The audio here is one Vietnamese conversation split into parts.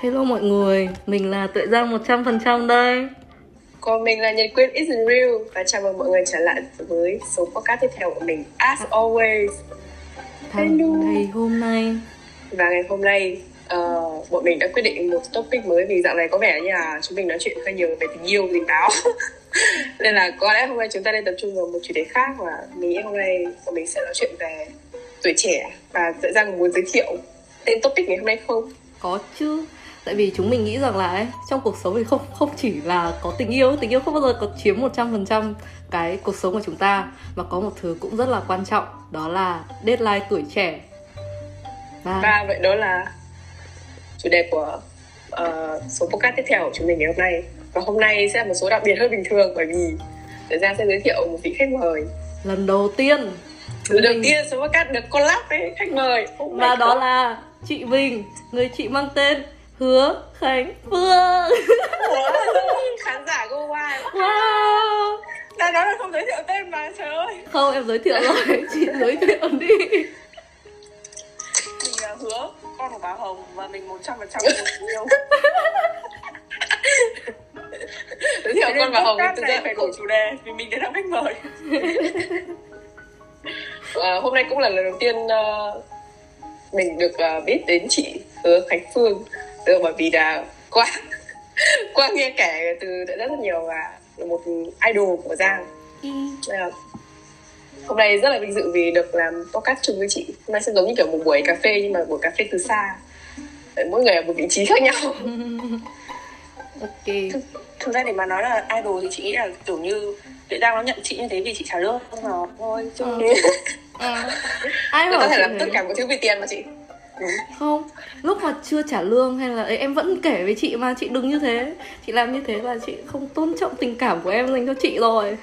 Hello mọi người, mình là Tuệ Giang 100% đây. Còn mình là Nhật Quyên Isn't Real. Và chào mừng mọi người trở lại với số podcast tiếp theo của mình As always. Thằng ngày hôm nay. Và ngày hôm nay uh, bọn mình đã quyết định một topic mới Vì dạo này có vẻ như là chúng mình nói chuyện hơi nhiều về tình yêu, tình báo. Nên là có lẽ hôm nay chúng ta nên tập trung vào một chủ đề khác Và mình nghĩ hôm nay bọn mình sẽ nói chuyện về tuổi trẻ. Và Tuệ Giang muốn giới thiệu tên topic ngày hôm nay không? Có chứ tại vì chúng mình nghĩ rằng là ấy, trong cuộc sống thì không không chỉ là có tình yêu tình yêu không bao giờ có chiếm 100% cái cuộc sống của chúng ta mà có một thứ cũng rất là quan trọng đó là deadline tuổi trẻ. Và, và vậy đó là chủ đề của uh, số podcast tiếp theo của chúng mình ngày hôm nay. Và hôm nay sẽ là một số đặc biệt hơn bình thường bởi vì thời gian sẽ giới thiệu một vị khách mời. Lần đầu tiên lần đầu tiên số podcast được collab với khách mời. Oh và đó là chị Bình người chị mang tên Hứa Khánh Phương. Khán giả go wild. Wow. Đã nói là không giới thiệu tên mà trời ơi. Không em giới thiệu rồi. Chị giới thiệu đi. Mình uh, hứa con của bà Hồng và mình 100% trăm yêu Giới thiệu con bà Hồng thực ra phải đổi chủ đề vì mình đã khách mời. Uh, Hôm nay cũng là lần đầu tiên uh, mình được uh, biết đến chị Hứa Khánh Phương ừ, bởi vì là qua qua nghe kể từ rất rất nhiều và là một idol của giang. Ừ. hôm nay rất là vinh dự vì được làm podcast chung với chị. Hôm nay sẽ giống như kiểu một buổi cà phê nhưng mà buổi cà phê từ xa. Mỗi người ở một vị trí khác nhau. Ok. Thực, thực ra để mà nói là idol thì chị nghĩ là kiểu như Lệ Giang nó nhận chị như thế vì chị trả lương không thôi chứ ừ. ừ. ai có thể làm tất cả mọi thứ vì tiền mà chị không lúc mà chưa trả lương hay là ấy em vẫn kể với chị mà chị đừng như thế. Chị làm như thế là chị không tôn trọng tình cảm của em dành cho chị rồi.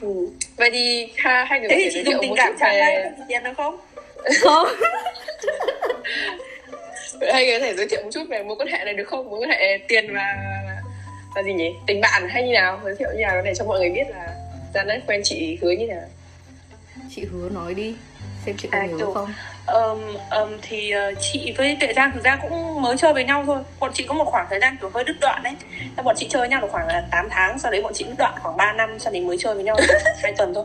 Ừ. vậy thì ha, hai người thế thì chị dùng tình cảm trả về tiền được không? Không. Hai người có thể giới thiệu một chút về mối quan hệ này được không? Mối quan hệ tiền và là gì nhỉ? Tình bạn hay như nào? Giới thiệu như nào để cho mọi người biết là ra đã quen chị hứa như nào? Chị hứa nói đi xem chị có à, nhớ không um, um, thì uh, chị với tuệ giang thực ra cũng mới chơi với nhau thôi. Bọn chị có một khoảng thời gian kiểu hơi đứt đoạn đấy bọn chị chơi với nhau được khoảng là 8 tháng sau đấy bọn chị đứt đoạn khoảng 3 năm sau đấy mới chơi với nhau hai tuần thôi.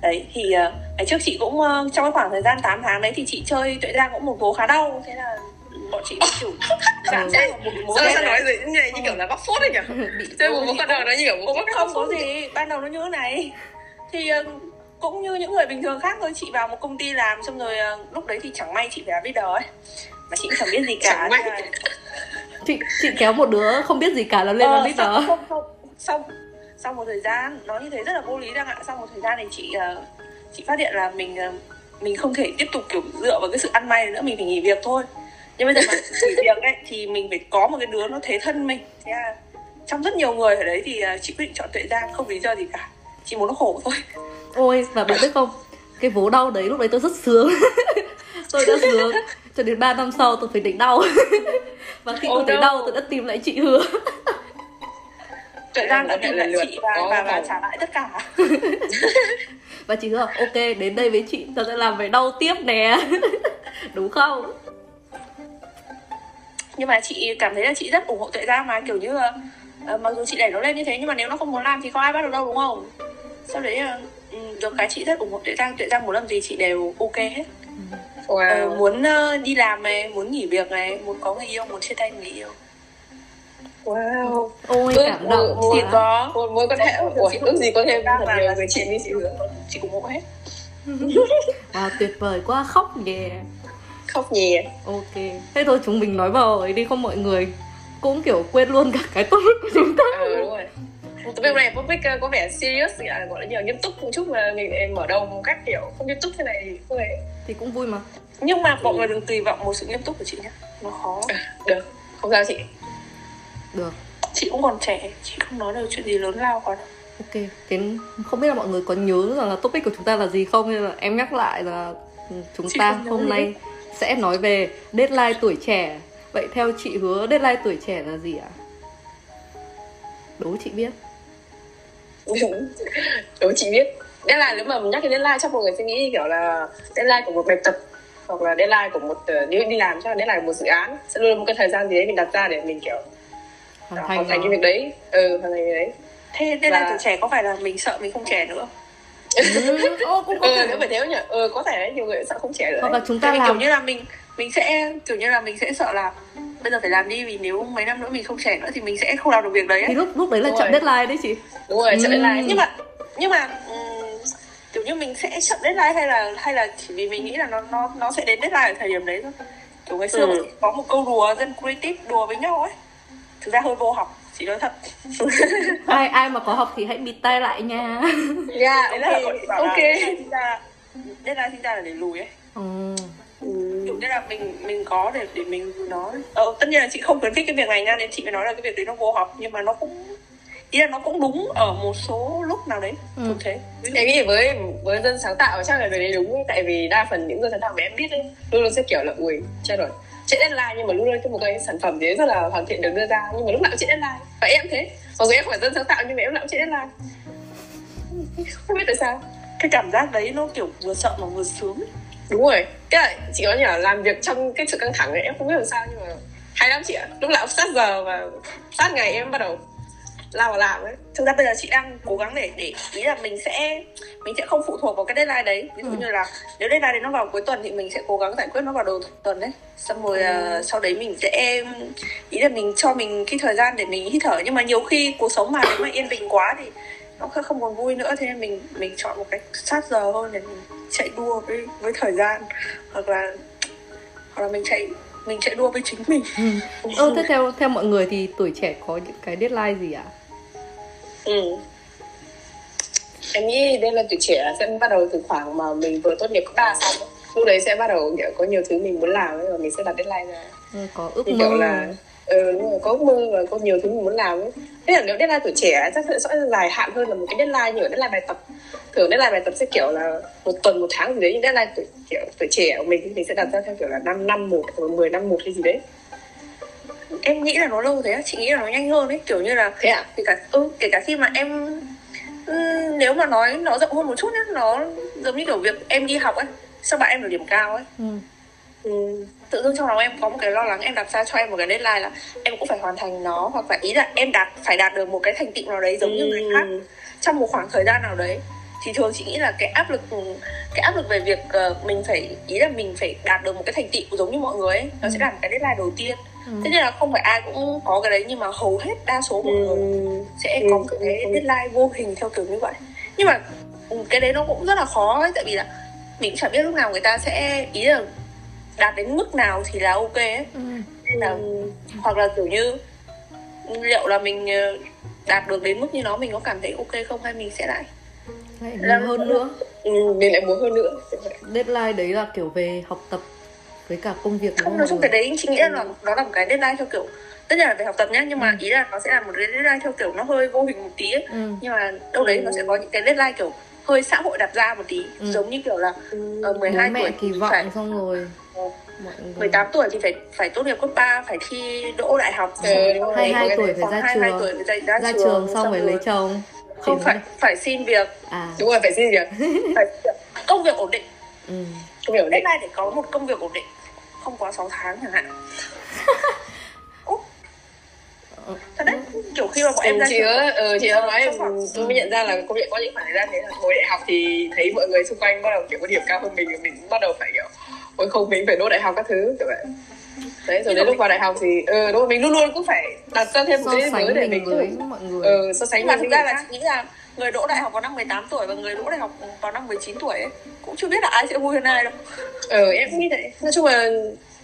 Đấy thì uh, trước chị cũng uh, trong cái khoảng thời gian 8 tháng đấy thì chị chơi tuệ giang cũng một vố khá đau. Thế là bọn chị chủ cảm giác một mối sao nói gì như này như kiểu là bóc phốt ấy nhỉ? Chơi một mối con đầu nó như kiểu không có gì ban đầu nó như thế này. Thì uh, cũng như những người bình thường khác thôi chị vào một công ty làm xong rồi uh, lúc đấy thì chẳng may chị phải leader ấy. Mà chị cũng chẳng biết gì cả chị chị kéo một đứa không biết gì cả là lên ờ, làm leader không, không, không. sau sau một thời gian nói như thế rất là vô lý rằng ạ. Sau một thời gian thì chị uh, chị phát hiện là mình uh, mình không thể tiếp tục kiểu dựa vào cái sự ăn may nữa mình phải nghỉ việc thôi. Nhưng bây giờ mà nghỉ việc ấy thì mình phải có một cái đứa nó thế thân mình. Thế là trong rất nhiều người ở đấy thì chị quyết định chọn tuệ giang không lý do gì cả. Chị muốn nó khổ thôi ôi và bạn biết không? Cái vố đau đấy lúc đấy tôi rất sướng. Tôi đã sướng. Cho đến 3 năm sau tôi phải định đau. Và khi tôi thấy đau. tôi đã tìm lại chị hứa. Tuệ Giang đã tìm lại chị và, và, và trả lại tất cả. Và chị hứa ok đến đây với chị tôi sẽ làm về đau tiếp nè. Đúng không? Nhưng mà chị cảm thấy là chị rất ủng hộ Tuệ Giang mà kiểu như là uh, Mặc dù chị đẩy nó lên như thế nhưng mà nếu nó không muốn làm thì không ai bắt được đâu đúng không? Sau đấy uh, được cái chị rất ủng hộ. Tuệ giang tuệ giang muốn làm gì chị đều ok hết. Wow. uh, muốn uh, đi làm này muốn nghỉ việc này muốn có người yêu muốn chia tay người yêu. Wow. Ôi cảm động Thì có. Một mối quan hệ của ước gì có thêm thật nhiều người chị như chị hứa Chị cũng ủng hộ hết. Wow tuyệt vời quá khóc nhẹ Khóc nhẹ Ok. Thế thôi chúng mình nói vào ấy đi không mọi người Cũng kiểu quên luôn cả cái tốt của chúng ta. Ừ đúng rồi Topic này topic ờ, có vẻ serious à, gọi là nhiều nghiêm túc một chút mà mình mở đầu một cách kiểu không nghiêm túc thế này thì không hề thì cũng vui mà. Nhưng mà mọi người đừng tùy vọng một sự nghiêm túc của chị nhé nó khó. À, được. Không sao chị. Được. Chị cũng còn trẻ chị không nói được chuyện gì lớn lao quá đâu. Ok thế không biết là mọi người có nhớ rằng là topic của chúng ta là gì không? Nên là em nhắc lại là chúng chị ta hôm nay sẽ nói về deadline tuổi trẻ. Vậy theo chị hứa deadline tuổi trẻ là gì ạ? Đố chị biết đúng chị biết. Deadline nếu mà nhắc đến deadline chắc mọi người sẽ nghĩ kiểu là deadline của một bài tập hoặc là deadline của một nếu đi làm chắc là deadline của một dự án. Sẽ luôn một cái thời gian gì đấy mình đặt ra để mình kiểu hoàn hoàn thành, thành nó. cái việc đấy. Ừ hoàn thành cái đấy. Thế nên là Và- tuổi trẻ có phải là mình sợ mình không trẻ nữa ừ, ô, cũng có ừ thể. nếu phải thế nhỉ? Ừ có thể đấy nhiều người sợ không trẻ nữa hoặc là chúng ta vì kiểu làm như là mình mình sẽ kiểu như là mình sẽ sợ là bây giờ phải làm đi vì nếu mấy năm nữa mình không trẻ nữa thì mình sẽ không làm được việc đấy ấy. thì lúc lúc đấy là Đúng chậm rồi. deadline đấy chị đúng rồi sợ Ừ. deadline nhưng mà nhưng mà ừm, kiểu như mình sẽ chậm deadline hay là hay là chỉ vì mình nghĩ là nó nó nó sẽ đến deadline ở thời điểm đấy thôi kiểu ngày xưa Ừ. có một câu đùa dân creative đùa với nhau ấy thực ra hơi vô học chỉ nói thật ai ai mà có học thì hãy bịt tai lại nha yeah là ok chị là ok ra deadline sinh ra là để lùi ấy ừ. Ừ. kiểu như là mình mình có để để mình nói ờ, tất nhiên là chị không khuyến khích cái việc này nha nên chị mới nói là cái việc đấy nó vô học nhưng mà nó cũng ý là nó cũng đúng ở một số lúc nào đấy Ừ. thế Ví dụ em nghĩ với với dân sáng tạo chắc là cái đấy đúng tại vì đa phần những dân sáng tạo mà em biết ấy luôn luôn sẽ kiểu là ui chết rồi chết deadline nhưng mà luôn luôn có một cái sản phẩm gì đấy rất là hoàn thiện được đưa ra nhưng mà lúc nào cũng chết deadline và em thế mặc dù em phải dân sáng tạo nhưng mà em nào cũng chết deadline không biết tại sao cái cảm giác đấy nó kiểu vừa sợ mà vừa sướng ấy. Đúng rồi. Cái là chị có nhờ làm việc trong cái sự căng thẳng ấy em không biết làm sao nhưng mà hay lắm chị ạ. Lúc nào cũng sát giờ và sát ngày em bắt đầu lao vào làm ấy. Thực ra bây giờ chị đang cố gắng để để ý là mình sẽ mình sẽ không phụ thuộc vào cái deadline đấy. Ví dụ Ừ. như là nếu deadline đấy nó vào cuối tuần thì mình sẽ cố gắng giải quyết nó vào đầu tuần đấy. Xong rồi ờ, sau đấy mình sẽ ý là mình cho mình cái thời gian để mình hít thở. Nhưng mà nhiều khi cuộc sống mà nếu mà yên bình quá thì nó không còn vui nữa thế nên mình mình chọn một cách sát giờ hơn để mình chạy đua với với thời gian hoặc là hoặc là mình chạy mình chạy đua với chính mình Ừ. Ơ, thế theo theo mọi người thì tuổi trẻ có những cái deadline gì ạ? ừ. em nghĩ đây là tuổi trẻ sẽ bắt đầu từ khoảng mà mình vừa tốt nghiệp cấp ba xong lúc đấy sẽ bắt đầu kiểu có nhiều thứ mình muốn làm ấy và mình sẽ đặt deadline ra Ừ, có ước mơ là ừ, đúng rồi, có mơ và có nhiều thứ mình muốn làm ấy. Thế là nếu deadline tuổi trẻ chắc sẽ dài hạn hơn là một cái deadline như ở deadline bài tập. Thường deadline bài tập sẽ kiểu là một tuần một tháng gì đấy nhưng deadline tuổi kiểu tuổi trẻ của mình thì mình sẽ đặt ra theo kiểu là 5 năm một hoặc 10 năm một hay gì đấy. Em nghĩ là nó lâu thế chị nghĩ là nó nhanh hơn ấy kiểu như là thế ạ kể cả ừ, kể cả khi mà em ừm, nếu mà nói nó rộng hơn một chút nhé nó giống như kiểu việc em đi học ấy sao bạn em được điểm cao ấy. Ừ. ừ. tự dưng trong lòng em có một cái lo lắng em đặt ra cho em một cái deadline là em cũng phải hoàn thành nó hoặc là ý là em đạt phải đạt được một cái thành tựu nào đấy giống như người khác Ừ. trong một khoảng thời gian nào đấy thì thường chị nghĩ là cái áp lực cái áp lực về việc ờ, mình phải ý là mình phải đạt được một cái thành tựu giống như mọi người ấy nó sẽ là một cái deadline đầu tiên Ừ. thế nên là không phải ai cũng có cái đấy nhưng mà hầu hết đa số mọi người Ừ. sẽ Ừ, có một cái ừ. deadline vô hình theo kiểu như vậy nhưng mà ừ, cái đấy nó cũng rất là khó ấy tại vì là mình cũng chẳng biết lúc nào người ta sẽ ý là đạt đến mức nào thì là ok ấy Ừ. nên là Ừ. hoặc là kiểu như liệu là mình ờ, đạt được đến mức như nó mình có cảm thấy ok không hay mình sẽ lại Làm- hơn nữa Ừ, mình lại muốn hơn nữa Deadline đấy là kiểu về học tập với cả công việc không nói chung cái đấy chị nghĩ là nó, là một cái deadline theo kiểu tất nhiên là về học tập nhá nhưng mà ý là nó sẽ là một cái deadline theo kiểu nó hơi vô hình một tí ấy. Ừ. nhưng mà đâu đấy nó sẽ có những cái deadline kiểu hơi xã hội đặt ra một tí Ừ. giống như kiểu là Ừ. ờ, 12 Bố mẹ tuổi kỳ vọng phải xong rồi 18 tuổi thì phải phải tốt nghiệp cấp 3 phải thi đỗ đại học rồi đúng rồi. 22 cái tuổi phải ra 22 trường. tuổi ra, ra, ra trường xong rồi lấy chồng. Không phải phải xin việc. À. Đúng rồi phải xin việc. Phải công việc ổn định. Ừ. không hiểu đấy deadline để có một công việc ổn định. Không quá 6 tháng chẳng hạn. Thật đấy kiểu khi mà bọn em ra chị trường có ừ, chị nói khoảng- tôi mới nhận ra là công nhận có những khoảng thời gian thế là hồi đại học thì thấy mọi người xung quanh bắt đầu kiểu có điểm cao hơn mình mình cũng bắt đầu phải kiểu ôi không mình phải đỗ đại học các thứ kiểu vậy đấy rồi đến lúc vào đại học thì ừ đúng rồi mình luôn luôn cũng phải đặt ra thêm một so cái sánh để mình với mọi người. Ừ, so sánh nhưng mà thực ra là nghĩ là người đỗ đại học vào năm 18 tuổi và người đỗ đại học vào năm 19 tuổi ấy, cũng chưa biết là ai sẽ vui hơn ai đâu. Ừ em cũng nghĩ vậy. Nói chung là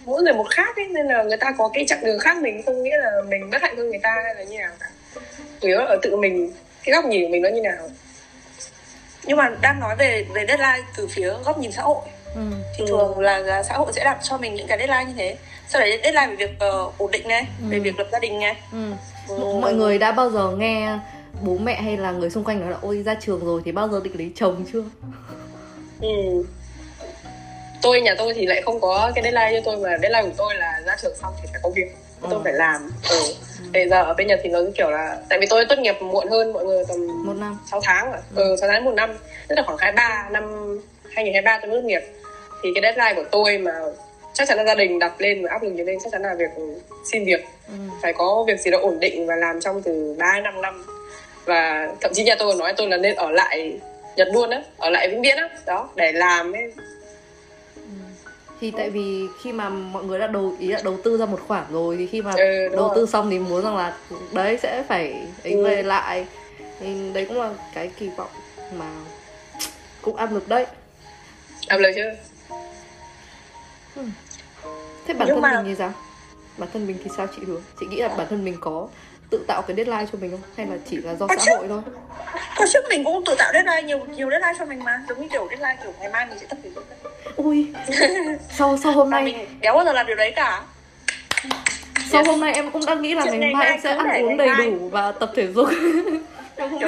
mỗi người một khác ấy nên là người ta có cái chặng đường khác mình không nghĩa là mình bất hạnh hơn người ta hay là như nào cả. Chủ yếu là ở tự mình cái góc nhìn của mình nó như nào. Nhưng mà đang nói về về deadline từ phía góc nhìn xã hội ừ. thì Ừ. thường là, xã hội sẽ đặt cho mình những cái deadline như thế sau đấy deadline về việc ờ, ổn định này Ừ. về việc lập gia đình này Ừ. Ừ. mọi người đã bao giờ nghe bố mẹ hay là người xung quanh nói là ôi ra trường rồi thì bao giờ định lấy chồng chưa ừ. tôi nhà tôi thì lại không có cái deadline như tôi mà deadline của tôi là ra trường xong thì phải có việc tôi Ừ. phải làm ừ. bây giờ ở bên nhật thì nó kiểu là tại vì tôi tốt nghiệp muộn hơn mọi người tầm một năm 6 tháng rồi ừ 6 tháng một năm tức là khoảng 23 năm 2023 tôi tốt nghiệp. Thì cái deadline của tôi mà chắc chắn là gia đình đặt lên và áp lực nhiều lên chắc chắn là việc xin việc. Ừ. phải có việc gì đó ổn định và làm trong từ 3 năm năm. Và thậm chí nhà tôi còn nói tôi là nên ở lại Nhật luôn á ở lại vĩnh viễn á. Đó để làm ấy. Thì tại vì khi mà mọi người đã đầu ý là đầu tư ra một khoản rồi thì khi mà Ừ, đầu rồi. tư xong thì muốn rằng là đấy sẽ phải ấy Ừ. về lại. Thì đấy cũng là cái kỳ vọng mà cũng áp lực đấy áp lực chứ thế bản Nhưng thân mà- mình thì sao? Bản thân mình thì sao chị hứa chị nghĩ là bản thân mình có tự tạo cái deadline cho mình không? Hay là chỉ là do Có xã chứ. hội thôi? Hồi trước mình cũng tự tạo deadline nhiều nhiều deadline cho mình mà. Giống như kiểu deadline kiểu ngày mai mình sẽ tập thể dục. Ui. Sau sau hôm nay mình kéo bao giờ làm điều đấy cả. Sau hôm nay em cũng đang nghĩ là Chuyện ngày mai em sẽ ăn uống đầy mai. đủ và tập thể dục. Em không?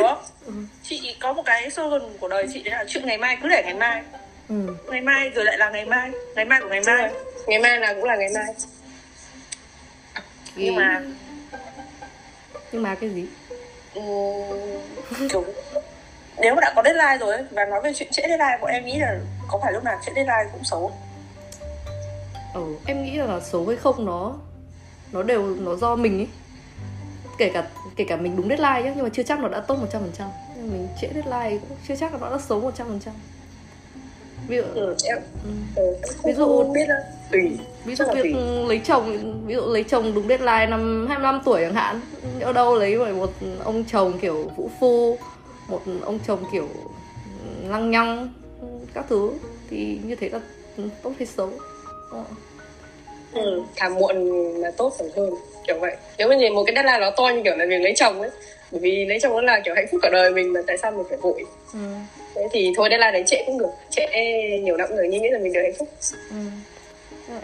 Không chị có một cái slogan của đời chị đấy là chuyện ngày mai cứ để ngày mai ừ. ngày mai rồi lại là ngày mai. Ngày mai của ngày mai. Ngày mai là cũng là ngày mai. Nhưng mà nhưng mà cái gì? Kiểu nếu mà đã có deadline rồi ấy, và nói về chuyện trễ deadline bọn em nghĩ là có phải lúc nào trễ deadline cũng xấu? Ừ, em nghĩ là xấu hay không nó nó đều nó do mình ấy. Kể cả kể cả mình đúng deadline nhá nhưng mà chưa chắc nó đã tốt 100% nhưng mình trễ deadline cũng chưa chắc là nó đã xấu 100% ví dụ ừ, em ừ. ừ, Ví dụ- biết đâu tùy ví dụ việc tùy. lấy chồng ví dụ lấy chồng đúng deadline năm 25 tuổi chẳng hạn ở đâu lấy bởi một ông chồng kiểu vũ phu một ông chồng kiểu lăng nhăng các thứ thì như thế là tốt hay xấu Ờ. ừ. thà muộn là tốt còn hơn kiểu vậy nếu mà nhìn một cái deadline nó to như kiểu là việc lấy chồng ấy bởi vì lấy chồng nó là kiểu hạnh phúc cả đời mình mà tại sao mình phải vội ừ. Thế thì thôi deadline đấy trễ cũng được. Trễ nhiều năm rồi nhưng nghĩ là mình được hạnh phúc. Ừ.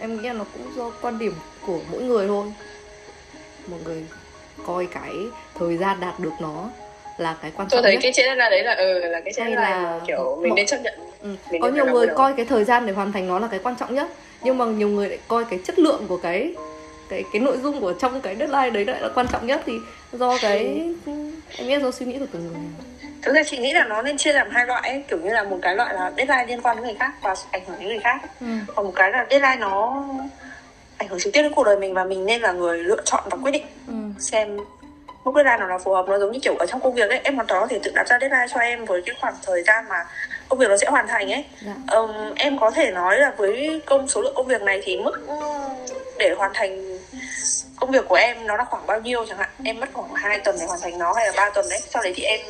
Em nghĩ là nó cũng do quan điểm của mỗi người thôi. Mọi người coi cái thời gian đạt được nó là cái quan tôi trọng thấy nhất. cái trễ deadline đấy là ừ là cái trễ là kiểu mình mọi- nên chấp nhận. Ừ. mình có nhiều người coi cái thời gian để hoàn thành nó là cái quan trọng nhất. Nhưng mà nhiều người lại coi cái chất lượng của cái cái cái nội dung của trong cái deadline đấy lại là quan trọng nhất thì do cái em là do suy nghĩ của từng người thực ra chị nghĩ là nó nên chia làm hai loại ấy. kiểu như là một cái loại là deadline liên quan đến người khác và ảnh hưởng đến người khác ừ. còn một cái là deadline nó ảnh hưởng trực tiếp đến cuộc đời mình và mình nên là người lựa chọn và quyết định Ừ. xem mức deadline nào là phù hợp nó giống như kiểu ở trong công việc ấy em hoàn toàn có thể tự đặt ra deadline cho em với cái khoảng thời gian mà công việc nó sẽ hoàn thành ấy. Dạ. Ừm, em có thể nói là với công số lượng công việc này thì mức để hoàn thành công việc của em nó là khoảng bao nhiêu chẳng hạn? Em mất khoảng 2 tuần để hoàn thành nó hay là 3 tuần đấy. Sau đấy thì em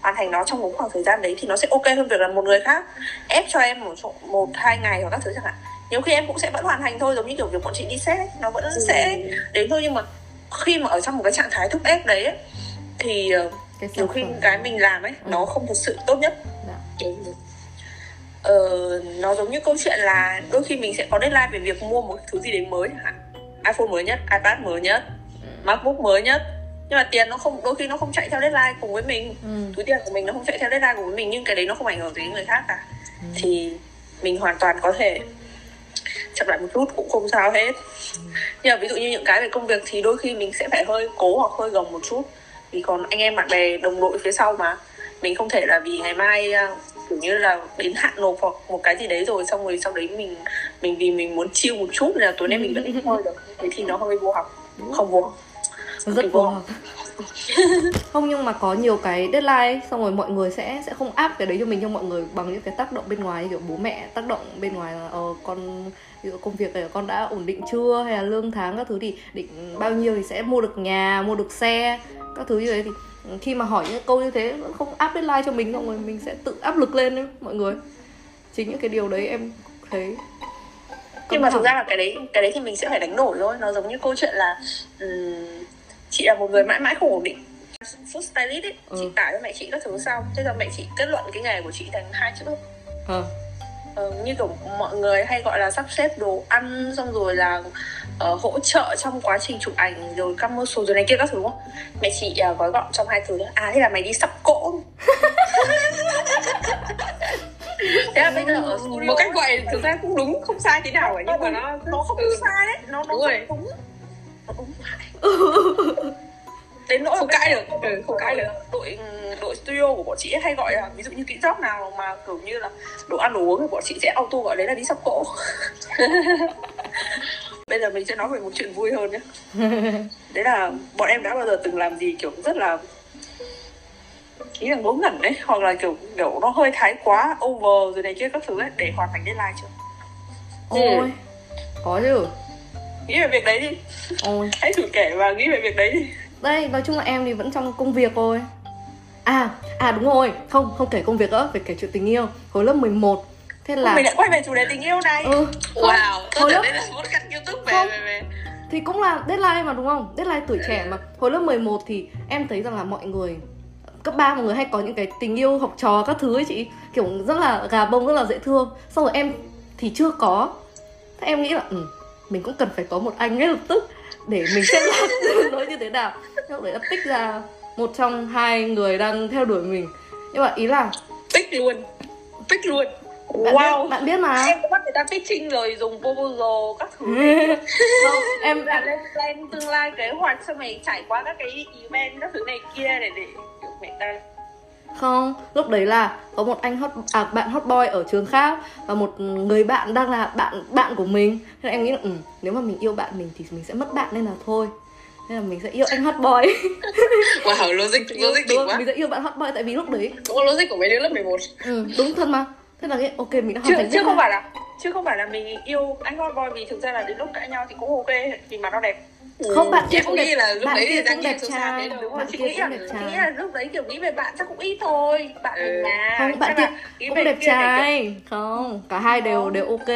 hoàn thành nó trong một khoảng thời gian đấy thì nó sẽ ok hơn việc là một người khác. Ép cho em một một hai ngày hoặc các thứ chẳng hạn. Nhiều khi em cũng sẽ vẫn hoàn thành thôi giống như kiểu việc bọn chị đi xét ấy, nó vẫn sẽ đến thôi. Nhưng mà khi mà ở trong một cái trạng thái thúc ép đấy ấy, thì ờ, cái nhiều khi cái mình làm ấy Ừ. nó không thật sự tốt nhất. Dạ. Ờ, nó giống như câu chuyện là đôi khi mình sẽ có deadline về việc mua một thứ gì đấy mới chẳng hạn. iPhone mới nhất, iPad mới nhất, MacBook mới nhất. Nhưng mà tiền nó không đôi khi nó không chạy theo deadline cùng với mình. Ừ. túi tiền của mình nó không chạy theo deadline cùng với mình nhưng cái đấy nó không ảnh hưởng đến người khác cả. Thì mình hoàn toàn có thể chậm lại một chút cũng không sao hết. Nhưng mà ví dụ như những cái về công việc thì đôi khi mình sẽ phải hơi cố hoặc hơi gồng một chút. Vì còn anh em bạn bè đồng đội phía sau mà mình không thể là vì ngày mai à, kiểu như là đến hạn nộp hoặc một cái gì đấy rồi xong rồi sau đấy mình mình vì mình muốn chiêu một chút là tối nay mình vẫn ít thôi được. Thế thì nó hơi vô học. Không vô học. Rất vô. không nhưng mà có nhiều cái deadline xong rồi mọi người sẽ sẽ không áp cái đấy cho mình cho mọi người bằng những cái tác động bên ngoài như kiểu bố mẹ tác động bên ngoài là ờ con ví dụ công việc này con đã ổn định chưa hay là lương tháng các thứ thì định bao nhiêu thì sẽ mua được nhà mua được xe các thứ như thế thì khi mà hỏi những câu như thế vẫn không áp deadline cho mình xong rồi mình sẽ tự áp lực lên đấy mọi người. Chính những cái điều đấy em thấy nhưng mà thực ra là cái đấy cái đấy thì mình sẽ phải đánh đổi thôi. Nó giống như câu chuyện là ừm, chị là một người mãi mãi không ổn định. Food stylist ấy Ừ. chị tải cho mẹ chị các thứ sau thế giờ mẹ chị kết luận cái nghề của chị thành hai chữ Ờ, ờ, như kiểu mọi người hay gọi là sắp xếp đồ ăn xong rồi là ờ, hỗ trợ trong quá trình chụp ảnh rồi commercial rồi này kia các thứ đúng không mẹ chị à, gói gọn trong hai từ thôi à thế là mày đi sắp cỗ thế là bây giờ ở studio một cách gọi thực ra cũng đúng không sai thế nào cả nhưng mà nó nó không ừ. sai đấy nó nó Đúng rồi. đúng nó đúng đến nỗi không cãi được. Ừ, không cãi được. Đội đội studio của bọn chị hay gọi là ví dụ như kỹ job nào mà kiểu như là đồ ăn đồ uống thì bọn chị sẽ auto gọi đấy là đi sắp cỗ. Bây giờ mình sẽ nói về một chuyện vui hơn nhé. Đấy là bọn em đã bao giờ từng làm gì kiểu rất là ý là ngớ ngẩn đấy hoặc là kiểu kiểu nó hơi thái quá over rồi này kia các thứ ấy để hoàn thành deadline chưa? Ôi có chứ. Nghĩ về việc đấy đi. Ôi. Hãy thử kể và nghĩ về việc đấy đi đây nói chung là em thì vẫn trong công việc thôi. À à đúng rồi. Không không kể công việc nữa phải kể chuyện tình yêu. Hồi lớp 11 thế là mình lại quay về chủ đề tình yêu này. Ừ wow tôi hồi lớp đây là một cắt youtube về Không. về về. Thì cũng là deadline mà đúng không? Deadline tuổi trẻ mà. Hồi lớp 11 thì em thấy rằng là mọi người cấp ba mọi người hay có những cái tình yêu học trò các thứ ấy chị. Kiểu rất là gà bông rất là dễ thương. Xong rồi em thì chưa có. Thế em nghĩ là ừ, mình cũng cần phải có một anh ngay lập tức để mình xem là nó như thế nào. Lúc đấy đã tích ra một trong hai người đang theo đuổi mình. Nhưng mà ý là pick luôn. Pick luôn. Bạn wow. biết, bạn biết mà. Em có bắt người ta pitching rồi dùng proposal các thứ. Không, em là lên plan tương lai kế hoạch xong rồi trải qua các cái event các thứ này kia để để kiểu người ta Không, lúc đấy là có một anh hot à bạn hot boy ở trường khác và một người bạn đang là bạn bạn của mình. Nên em nghĩ là ừ, nếu mà mình yêu bạn mình thì mình sẽ mất bạn nên là thôi. Nên là mình sẽ yêu anh hot boy. wow logic logic đúng rồi, quá mình sẽ yêu bạn hot boy tại vì lúc đấy cũng logic của mấy đứa lớp 11 ừ, đúng thật mà. Thế là cái ok mình đã hoàn thành chứ không phải là chứ không phải là mình yêu anh hot boy vì thực ra là đến lúc cãi nhau thì cũng ok vì mà nó đẹp. Không bạn kia cũng không nghĩ là lúc bạn đấy thì đang đẹp trai. đúng Bạn chị nghĩ là đẹp trai. nghĩ là lúc đấy kiểu nghĩ về bạn chắc cũng ít thôi. Bạn Ừ. mình mà không bạn kia cũng đẹp kiểu- trai. không cả hai đều đều ok.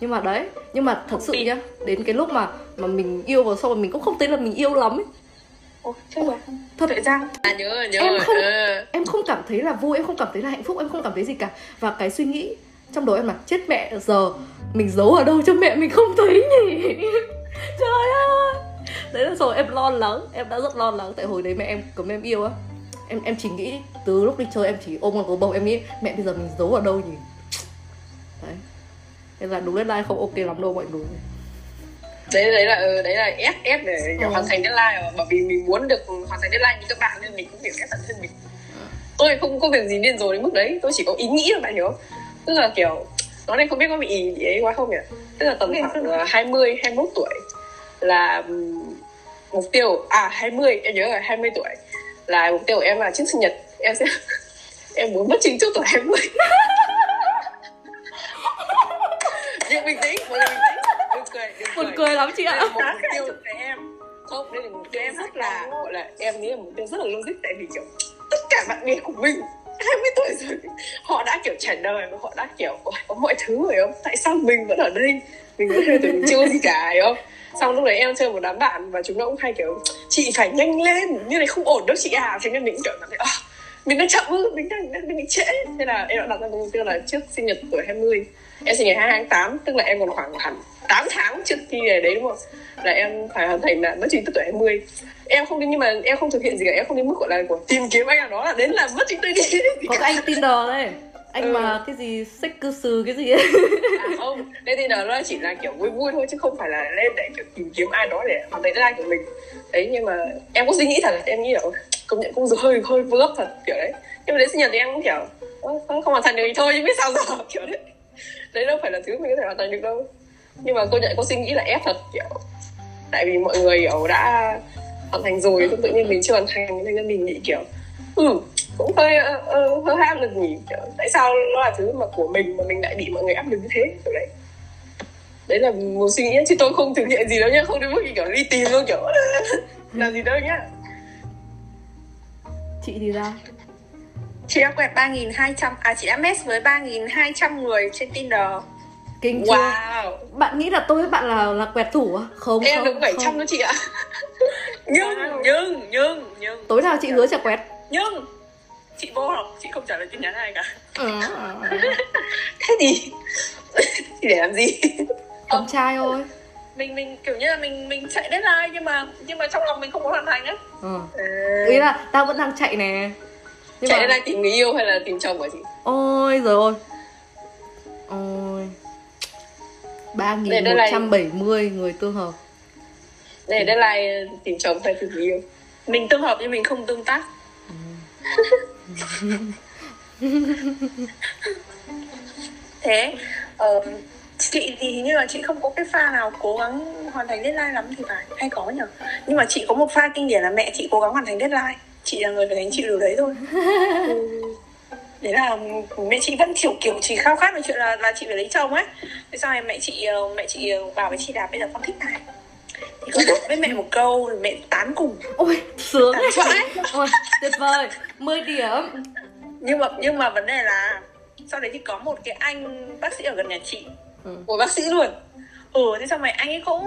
Nhưng mà đấy nhưng mà thật sự nhá đến cái lúc mà mà mình yêu vào sau rồi mình cũng không thấy là mình yêu lắm ấy. Ôi, chết rồi thật Tại sao? à nhớ nhớ Em rồi. không- ờ. em không cảm thấy là vui em không cảm thấy là hạnh phúc em không cảm thấy gì cả. Và cái suy nghĩ trong đầu em là chết mẹ giờ mình giấu ở đâu cho mẹ mình không thấy nhỉ? Trời ơi! Đấy là rồi em lo lắng em đã rất lo lắng tại hồi đấy mẹ em cấm em yêu á. Em em chỉ nghĩ từ lúc đi chơi em chỉ ôm con gấu bầu em nghĩ mẹ bây giờ mình giấu ở đâu nhỉ? Đấy. Nên là đúng deadline không ok lắm đâu mọi người đấy đấy là ừ, đấy là ép ép để Ừ. hoàn thành deadline rồi bởi vì mình muốn được hoàn thành deadline như các bạn nên mình cũng hiểu ép bản thân mình. Tôi không có việc gì điên rồ đến mức đấy tôi chỉ có ý nghĩ thôi bạn hiểu không? tức là kiểu nói này không biết có bị ý gì ấy quá không nhỉ? Tức là tầm khoảng uh, 20 21 tuổi là mục tiêu à 20 em nhớ rồi 20 tuổi là mục tiêu của em là trước sinh nhật. Em sẽ em muốn mất trinh trước tuổi 20 nhưng bình tĩnh mọi người bình tĩnh cười đừng buồn cười. cười lắm chị ạ. Một Đáng mục tiêu với em. Không đây là mục tiêu em rất là gọi là em nghĩ là mục tiêu rất là logic tại vì kiểu tất cả bạn bè của mình 20 tuổi rồi họ đã kiểu trải đời và họ đã kiểu "Ôi, có mọi thứ rồi không? Tại sao mình vẫn ở đây? Mình vẫn hai tuổi mình chưa gì cả hiểu không? Xong lúc đấy em chơi một đám bạn và chúng nó cũng hay kiểu chị phải nhanh lên như này không ổn đâu chị à. Thế nên mình cũng kiểu cảm thấy "À, mình đang chậm ư mình đang, đang, đang bị trễ. Thế là em đã đặt ra mục tiêu là trước sinh nhật tuổi 20 em sinh nhật 2 tháng 8 tức là em còn khoảng hẳn 8 tháng trước khi về đấy đúng không? Là em phải hoàn thành là mất trí tuổi 20 em không đến nhưng mà em không thực hiện gì cả. Em không đến mức gọi là của tìm kiếm anh nào đó là đến là mất trí tuổi đi có cái anh Tinder đấy anh Ừ. mà cái gì xích cư sừ cái gì? Ấy à, không. Thì nó chỉ là kiểu vui vui thôi chứ không phải là lên để kiểu tìm kiếm ai đó để hoàn thành deadline của mình. Đấy nhưng mà em có suy nghĩ thật em nghĩ là "Ôi, công nhận cũng hơi hơi gấp thật kiểu đấy. Nhưng mà đến sinh nhật thì em cũng kiểu "Ơ, không, không hoàn thành được thì thôi chứ biết sao giờ kiểu đấy. Đấy đâu phải là thứ mình có thể hoàn thành được đâu. Nhưng mà cô nhận có suy nghĩ là ép thật kiểu. Tại vì mọi người kiểu đã hoàn thành rồi tự nhiên mình chưa hoàn thành nên mình nghĩ kiểu ừ cũng hơi ờ, ờ, hơi áp lực nhỉ kiểu, tại sao nó là thứ mà của mình mà mình lại bị mọi người áp lực như thế kiểu đấy. Đấy là một suy nghĩ chứ tôi không thực hiện gì đâu nhá không đến mức kiểu đi tìm luôn kiểu làm gì đâu nhá. Chị thì ra Chị đã quẹt 3.200 À chị đã mess với 3.200 người trên Tinder. Kinh chưa? Wow. Bạn nghĩ là tôi với bạn là là quẹt thủ à? Không em không, được 700 không. đó chị ạ. Nhưng, Wow. nhưng, nhưng, nhưng. Tối nào chị hứa sẽ quẹt. Nhưng Chị vô học, chị không trả lời tin nhắn ai cả. Ừ. thế thì thì để làm gì? Con trai thôi. Mình mình kiểu như là mình mình chạy deadline nhưng mà nhưng mà trong lòng mình không muốn hoàn thành á. Ừ. ý là tao vẫn đang chạy nè. Nhưng chạy mà đến đây tìm người yêu hay là tìm chồng hả chị? Ôi rồi ôi ôi. Ba nghìn một trăm bảy mươi người tương hợp. Để deadline tìm chồng hay tìm người yêu. Mình tương hợp nhưng mình không tương tác thế ờ, chị thì hình như là chị không có cái pha nào cố gắng hoàn thành deadline lắm thì phải hay có nhở nhưng mà chị có một pha kinh điển là mẹ chị cố gắng hoàn thành deadline. Chị là người phải gánh chịu điều đấy thôi. Đấy là mẹ chị vẫn kiểu kiểu chỉ khao khát về chuyện là là chị phải lấy chồng ấy. Thế sau này mẹ chị ờ, mẹ chị bảo với chị là bây giờ con thích này nói với mẹ một câu mẹ tán cùng. Ôi sướng ôi tuyệt vời. 10 điểm. Nhưng mà nhưng mà vấn đề là sau đấy thì có một cái anh bác sĩ ở gần nhà chị. Ừ. của bác sĩ luôn. Ừ thế xong rồi anh ấy cũng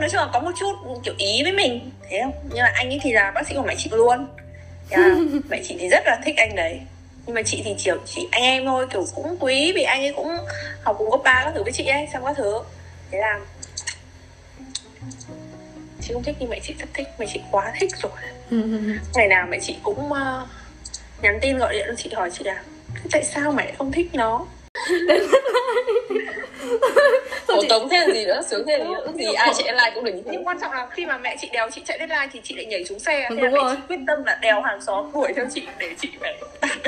nói chung là có một chút kiểu ý với mình thế không? Nhưng mà anh ấy thì là bác sĩ của mẹ chị luôn. Là mẹ chị thì rất là thích anh đấy. Nhưng mà chị thì chỉ chỉ anh em thôi kiểu cũng quý vì anh ấy cũng học cùng cấp ba các thứ với chị ấy xong các thứ. Thế là chị không thích nhưng mẹ chị rất thích mẹ chị quá thích rồi. Ngày nào mẹ chị cũng uh, nhắn tin gọi điện cho chị hỏi chị là tại sao mẹ không thích nó? Ủa chị- tống thế là gì nữa? Sướng thế là gì nữa? Gì ai chạy like cũng được như thế? Nhưng quan trọng là khi mà mẹ chị đèo chị chạy deadline thì chị lại nhảy xuống xe. Ừ, thế là đúng mẹ rồi. chị quyết tâm là đèo hàng xóm đuổi theo chị để chị phải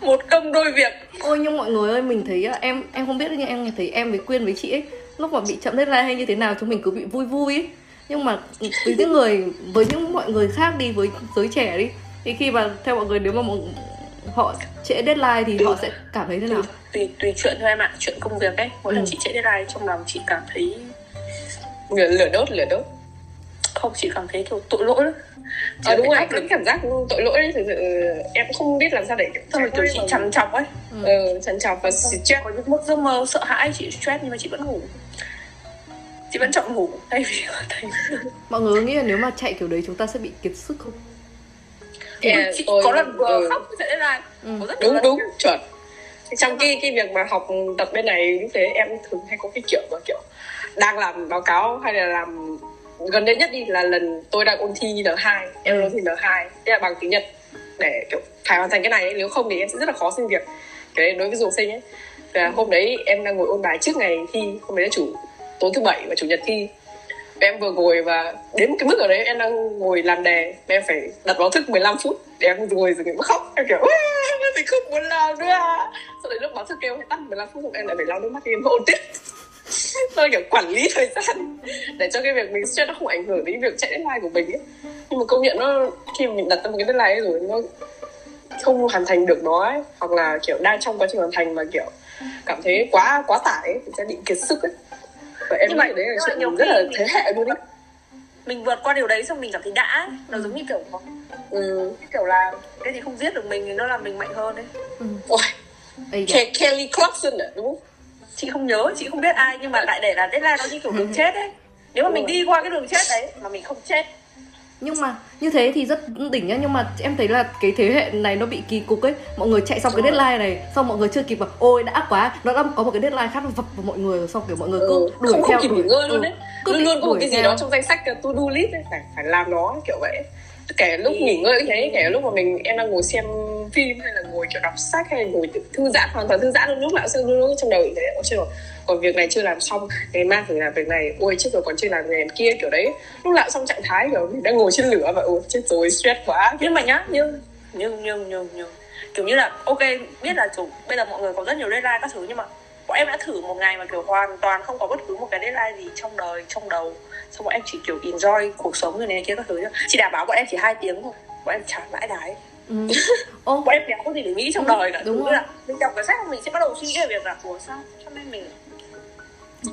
một công đôi việc. Ôi nhưng mọi người ơi mình thấy á, em em không biết nhưng em thấy em với Quyên với chị ấy lúc mà bị chậm deadline hay như thế nào chúng mình cứ bị vui vui. Ấy. Nhưng mà với những người với những mọi người khác đi với giới trẻ đi thì khi mà theo mọi người nếu mà mọi, họ trễ deadline thì họ sẽ cảm thấy thế nào? tùy tùy chuyện thôi em ạ chuyện công việc ấy. Mỗi lần Ừ. chị chạy deadline trong lòng chị cảm thấy lửa, lửa đốt lửa đốt. Không chị cảm thấy kiểu tội lỗi lắm. Chị à, đúng rồi áp lực. cảm giác tội lỗi ấy, thực sự em không biết làm sao để rồi kiểu chị trằn trọc ấy. Ừ, trằn trọc và stress. Có những mức giấc mơ sợ hãi chị stress nhưng mà chị vẫn ngủ chị vẫn chọn ngủ thay vì thành Mọi người nghĩ là nếu mà chạy kiểu đấy chúng ta sẽ bị kiệt sức không? Yeah, chị tôi- có lần vừa ừ. khóc chạy deadline Ừ. có rất đúng đúng chuẩn trong cái cái việc mà học tập bên này lúc thế em thường hay có cái kiểu mà kiểu đang làm báo cáo hay là làm gần đây nhất đi là lần tôi đang ôn thi N2 em ôn thi N2 thế là bằng tiếng Nhật để kiểu phải hoàn thành cái này ấy. nếu không thì em sẽ rất là khó xin việc cái đấy đối với du học sinh ấy và hôm đấy em đang ngồi ôn bài trước ngày thi hôm đấy là chủ tối thứ bảy và chủ nhật thi. Và em vừa ngồi và đến một cái mức ở đấy em đang ngồi làm đề và em phải đặt báo thức 15 phút để em ngồi rồi em khóc. Em kiểu "Ua, mình không muốn làm nữa à." sau đấy lúc báo thức kêu em tắt 15 phút xong em lại phải lau nước mắt em ôn tiếp tôi kiểu quản lý thời gian để cho cái việc mình stress nó không ảnh hưởng đến việc chạy deadline của mình ấy. Nhưng mà công nhận nó khi mình đặt ra một cái deadline ấy rồi nó không hoàn thành được nó ấy hoặc là kiểu đang trong quá trình hoàn thành mà kiểu cảm thấy quá quá tải ấy, thì sẽ bị kiệt sức ấy và em Nhưng nghĩ mà- đấy là chuyện nhiều rất là mình- thế hệ luôn ấy mình vượt qua điều đấy xong mình cảm thấy đã nó giống như kiểu ừ. kiểu là cái gì không giết được mình thì nó làm mình mạnh hơn đấy Ôi, Ây da. Ke- Kelly Clarkson à đúng không? Chị không nhớ chị không biết ai nhưng mà lại để là deadline nó như kiểu đường chết ấy. Nếu mà mình đi qua cái đường chết đấy mà mình không chết nhưng mà như thế thì rất đỉnh nhá. Nhưng mà em thấy là cái thế hệ này nó bị kỳ cục ấy. Mọi người chạy xong cái deadline này xong mọi người chưa kịp bảo ôi đã quá. Nó đã có một cái deadline khác vập vào mọi người rồi xong kiểu mọi người cứ ừ. đuổi không, theo không kịp nghỉ đuổi- ngơi luôn ừ, đấy cứ luôn luôn có một cái gì đó trong danh sách to do list ấy, phải phải làm nó kiểu vậy kể lúc Ừ. nghỉ ngơi thế kể lúc mà mình em đang ngồi xem phim hay là ngồi kiểu đọc sách hay ngồi thư giãn hoàn toàn thư giãn luôn. Lúc nào cũng luôn trong đầu thế. Ôi trời còn việc này chưa làm xong. Ngày mai phải làm việc này. Ôi chết rồi còn chưa làm này kia kiểu đấy. Lúc nào trong trạng thái kiểu mình đang ngồi trên lửa và ôi chết rồi stress quá. Nhưng mà nhá nhưng nhưng nhưng nhưng nhưng kiểu như là ok biết là chủ bây giờ mọi người có rất nhiều deadline các thứ nhưng mà bọn em đã thử một ngày mà kiểu hoàn toàn không có bất cứ một cái deadline gì trong đời trong đầu xong bọn em chỉ kiểu enjoy cuộc sống như này kia các thứ nhá chị đảm bảo bọn em chỉ hai tiếng thôi. Bọn em chán vãi đái. Ừ. ô. Bọn em chẳng có gì để nghĩ trong Ừ, đời cả. đúng Đúng rồi. là mình đọc cái sách mình sẽ bắt đầu suy nghĩ về việc là ủa sao cho nên mình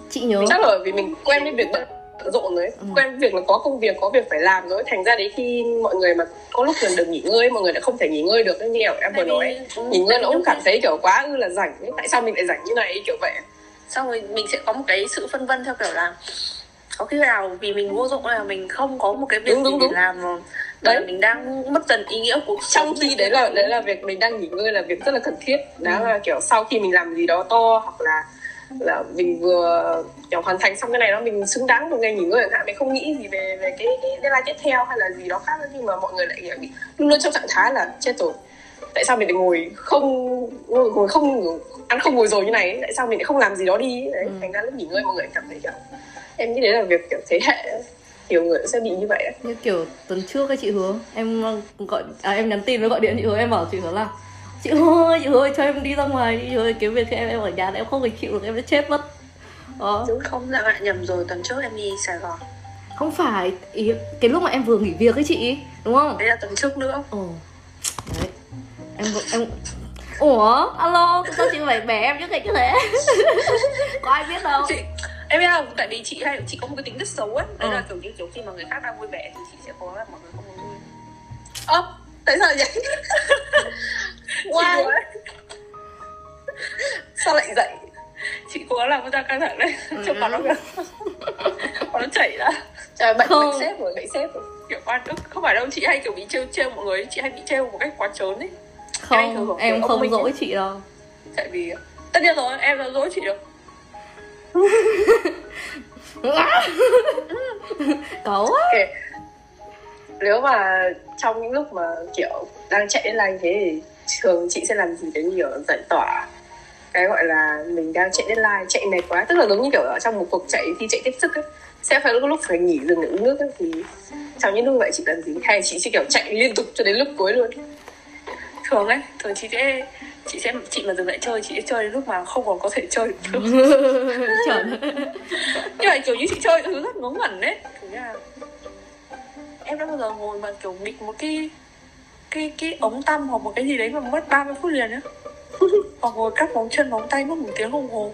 chị nhớ chắc là vì mình quen với việc bận rộn rồi ấy. Ừ. quen với việc là có công việc có việc phải làm rồi thành ra đấy khi mọi người mà có lúc là được nghỉ ngơi mọi người lại không thể nghỉ ngơi được như kiểu em vừa nói ừ, nghỉ ngơi nó cũng cảm thấy kiểu quá ư là rảnh tại sao mình lại rảnh như này kiểu vậy xong rồi mình sẽ có một cái sự phân vân theo kiểu là có khi nào vì mình vô dụng là mình không có một cái việc Đúng, đúng, gì để đúng. làm mà Đấy. mình đang mất dần ý nghĩa của cuộc trong khi đấy là đấy là việc mình đang nghỉ ngơi là việc rất là cần thiết đó là kiểu sau khi mình làm gì đó to hoặc là là mình vừa kiểu hoàn thành xong cái này đó mình xứng đáng một ngày nghỉ ngơi chẳng hạn mình không nghĩ gì về về cái cái deadline tiếp theo hay là gì đó khác nữa nhưng mà mọi người lại kiểu bị luôn luôn trong trạng thái là chết rồi tại sao mình lại ngồi không ngồi, ngồi không ăn không ngồi rồi như này ấy? tại sao mình lại không làm gì đó đi ấy? đấy Ừ. thành ra lúc nghỉ ngơi mọi người cảm thấy kiểu em nghĩ đấy là việc kiểu thế hệ ấy. nhiều người sẽ bị như vậy ấy. như kiểu tuần trước cái chị hứa em gọi à, em nhắn tin với gọi điện chị hứa em bảo chị hứa là chị hứa ơi chị hứa ơi cho em đi ra ngoài đi chị hứa ơi, kiếm việc em em ở nhà em không thể chịu được em sẽ chết mất đó đúng không dạ lại nhầm rồi tuần trước em đi Sài Gòn không phải ý cái lúc mà em vừa nghỉ việc ấy chị đúng không đấy là tuần trước nữa ồ đấy em em ủa? Alo sao chị phải bẻ em trước này như thế? Có ai biết đâu chị em biết không? Tại vì chị hay chị có một cái tính rất xấu ấy. Đấy Ờ. là kiểu như kiểu khi mà người khác đang vui vẻ thì chị sẽ cố là mọi người không muốn vui. Ơ tại sao vậy? Ấy, sao lại dậy? Chị cố làm cho căng thẳng đấy. Ừ. cho còn nó còn nó chảy ra. Trời bệnh Không. bệnh sếp rồi bệnh sếp rồi. Kiểu quan ức. Không phải đâu chị hay kiểu bị trêu trêu mọi người chị hay bị trêu một cách quá trớn ấy không em ông không dỗi chị đâu. Tại vì tất nhiên rồi em đã dối chị được cấu á Ok. nếu mà trong những lúc mà kiểu đang chạy deadline thế thì thường chị sẽ làm gì để nhiều giải tỏa cái gọi là mình đang chạy deadline chạy mệt quá? Tức là giống như kiểu ở trong một cuộc chạy thi chạy tiếp sức ấy sẽ phải lúc lúc phải nghỉ dừng để uống nước ấy, thì trong những lúc vậy chị làm gì? Hay chị sẽ kiểu chạy liên tục cho đến lúc cuối luôn thường ấy thường chị sẽ chị sẽ chị mà dừng lại chơi chị sẽ chơi đến lúc mà không còn có thể chơi được. Chuẩn. Nhưng mà kiểu như chị chơi thứ rất ngớ ngẩn đấy kiểu như là em đã bao giờ ngồi mà kiểu nghịch một cái cái cái ống tăm hoặc một cái gì đấy mà mất 30 phút liền nhá. Hoặc ngồi cắt móng chân móng tay mất một tiếng đồng hồ.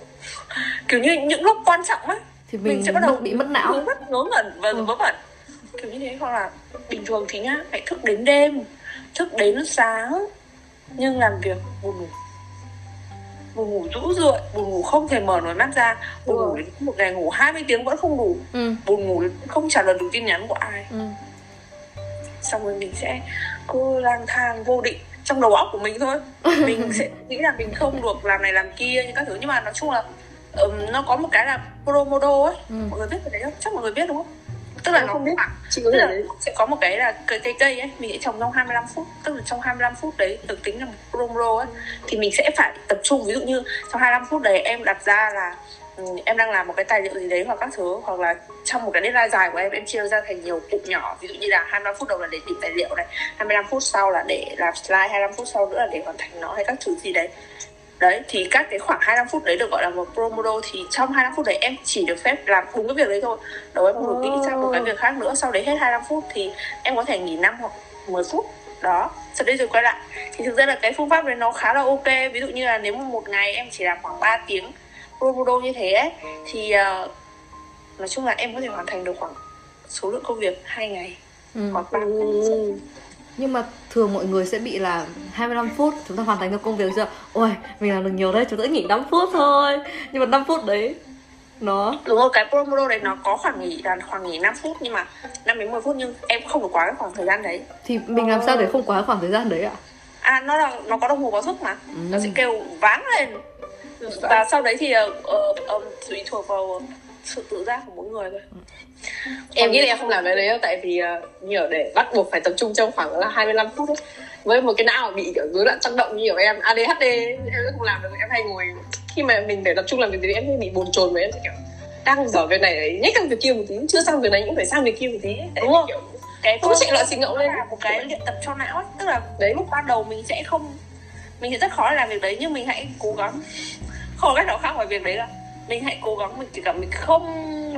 Kiểu như những lúc quan trọng ấy thì mình mình, sẽ bắt đầu mất- bị mất não. rất ngớ ngẩn và Ừ. vớ vẩn. Kiểu như thế hoặc là bình thường thì nhá phải thức đến đêm thức đến sáng nhưng làm việc buồn ngủ. Buồn ngủ rũ rượi buồn ngủ không thể mở nổi mắt ra. Buồn ngủ đến một ngày ngủ 20 tiếng vẫn không đủ ừ. Buồn ngủ không trả lời được tin nhắn của ai. Ừ. Xong rồi mình sẽ cứ lang thang vô định trong đầu óc của mình thôi. Mình sẽ nghĩ là mình không được làm này làm kia những các thứ. Nhưng mà nói chung là ừm, nó có một cái là Pomodoro ấy. Ừ. Mọi người biết cái đấy không? Chắc mọi người biết đúng không tức là Em nó không biết. chị có thể sẽ có một cái là cây cây cây ấy mình sẽ trồng trong 25 phút. Tức là trong 25 phút đấy được tính là một Pomodoro ấy thì mình sẽ phải tập trung. Ví dụ như trong 25 phút đấy em đặt ra là ừ, em đang làm một cái tài liệu gì đấy hoặc các thứ hoặc là trong một cái deadline dài của em em chia ra thành nhiều cụm nhỏ. Ví dụ như là 25 phút đầu là để tìm tài liệu này 25 phút sau là để làm slide 25 phút sau nữa là để hoàn thành nó hay các thứ gì đấy đấy thì các cái khoảng 25 phút đấy được gọi là một Pomodoro. Thì trong 25 phút đấy em chỉ được phép làm đúng cái việc đấy thôi. Đầu em không được nghĩ sang một cái việc khác nữa. Sau đấy hết 25 phút thì em có thể nghỉ 5 hoặc 10 phút. Đó sau đấy rồi quay lại. Thì thực ra là cái phương pháp đấy nó khá là ok. Ví dụ như là nếu mà một ngày em chỉ làm khoảng 3 tiếng Pomodoro như thế ấy, thì ờ, nói chung là em có thể hoàn thành được khoảng số lượng công việc hai ngày. Ừ. Hoặc ba Ừ. nhưng mà thường mọi người sẽ bị là 25 phút chúng ta hoàn thành được công việc chưa? Ôi mình làm được nhiều đấy chúng ta nghỉ 5 phút thôi. Nhưng mà 5 phút đấy nó đúng rồi cái Pomodoro đấy nó có khoảng nghỉ là khoảng nghỉ 5 phút nhưng mà 5 đến 10 phút nhưng em không được quá cái khoảng thời gian đấy. Thì mình làm sao để không quá khoảng thời gian đấy ạ? À nó là nó có đồng hồ báo thức mà. Ừ. nó sẽ kêu váng lên. Và sau đấy thì ờ, ờ, tùy thuộc vào sự tự giác của mỗi người thôi em nghĩ là em không làm cái đấy đâu tại vì uh, nhiều để bắt buộc phải tập trung trong khoảng là 25 phút ấy. với một cái não bị kiểu rối loạn tăng động như kiểu em ADHD em không làm được em hay ngồi khi mà mình phải tập trung làm việc gì em hay bị bồn chồn và em kiểu đang dở việc này đấy nhét sang việc kia một tí chưa sang việc này cũng phải sang việc kia một tí Đúng rồi. kiểu cái Không chạy loạn xì ngẫu lên. là một cái luyện tập cho não ấy tức là Đấy. lúc ban đầu mình sẽ không mình sẽ rất khó để làm việc đấy nhưng mình hãy cố gắng không có cách nào khác ngoài việc đấy là mình hãy cố gắng mình chỉ cả mình không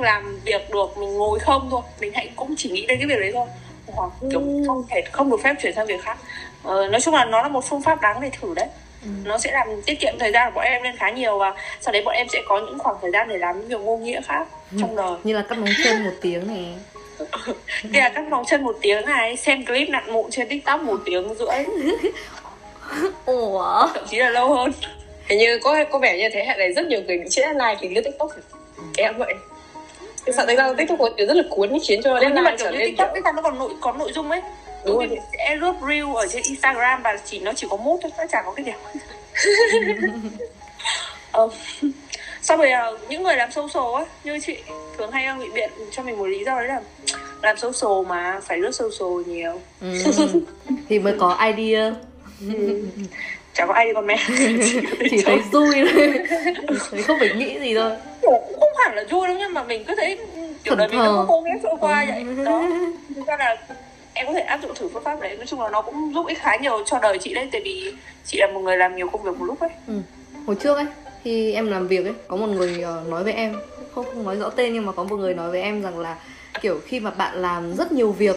làm việc được mình ngồi không thôi. Mình hãy cũng chỉ nghĩ đến cái việc đấy thôi. Hoặc kiểu Ừ. không thể không được phép chuyển sang việc khác. Ờ, nói chung là nó là một phương pháp đáng để thử đấy. Ừ. nó sẽ làm tiết kiệm thời gian của bọn em lên khá nhiều và sau đấy bọn em sẽ có những khoảng thời gian để làm những việc vô nghĩa khác trong đời. Như là cắt móng chân một tiếng này. Đây là cắt vòng chân một tiếng này Xem clip nặn mụn trên tiktok một tiếng rưỡi. Ủa? Thậm chí là lâu hơn hình như có có vẻ như thế hệ này rất nhiều người bị chết deadline vì lướt tiktok em vậy sợ thấy ra tiktok có rất là cuốn khiến cho ừ, Nhưng mà deadline kiểu trở như nên tiktok kiểu bây giờ nó còn nội có nội dung ấy Đúng rồi. sẽ lướt reel ở trên instagram Và chỉ nó chỉ có mút thôi Nó chả có cái điểm ờ. Sau rồi ờ, những người làm social ấy Như chị thường hay bị biện cho mình một lý do đấy là Làm social mà phải lướt social nhiều ừ. thì mới có idea Chả có ai đi con mẹ. Chỉ thấy vui thôi. Thấy không phải nghĩ gì thôi. Cũng không hẳn là vui đâu nhưng mà mình cứ thấy kiểu đời mình nó không khô ghét trôi qua vậy. Đó. Thực ra là em có thể áp dụng thử phương pháp đấy. Nói chung là nó cũng giúp ích khá nhiều cho đời chị đấy. Tại vì chị là một người làm nhiều công việc một lúc ấy. Ừ. Hồi trước ấy khi em làm việc ấy có một người ờ, nói với em không không nói rõ tên nhưng mà có một người nói với em rằng là kiểu khi mà bạn làm rất nhiều việc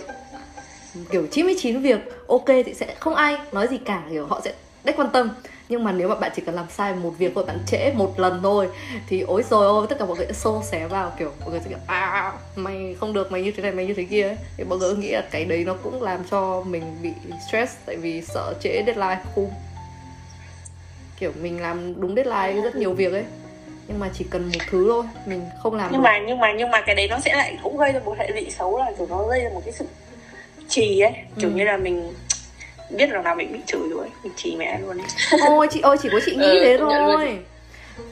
kiểu 99 việc ok thì sẽ không ai nói gì cả kiểu họ sẽ đếch quan tâm. Nhưng mà nếu mà bạn chỉ cần làm sai một việc thôi bạn trễ một lần thôi thì ối rồi ôi tất cả mọi người sẽ xô xé vào kiểu mọi người sẽ kiểu à mày không được mày như thế này mày như thế kia. Ấy. thì mọi người nghĩ là cái đấy nó cũng làm cho mình bị stress tại vì sợ trễ deadline khung. Kiểu mình làm đúng deadline rất nhiều việc ấy. Nhưng mà chỉ cần một thứ thôi mình không làm nhưng được. mà nhưng mà nhưng mà cái đấy nó sẽ lại cũng gây ra một hệ lụy xấu là kiểu nó gây ra một cái sự trì ấy. Kiểu Ừ. như là mình biết là nào mình bị chửi rồi mình trì mẹ luôn ấy. Ôi chị ơi chỉ có chị nghĩ Ừ, thế thôi.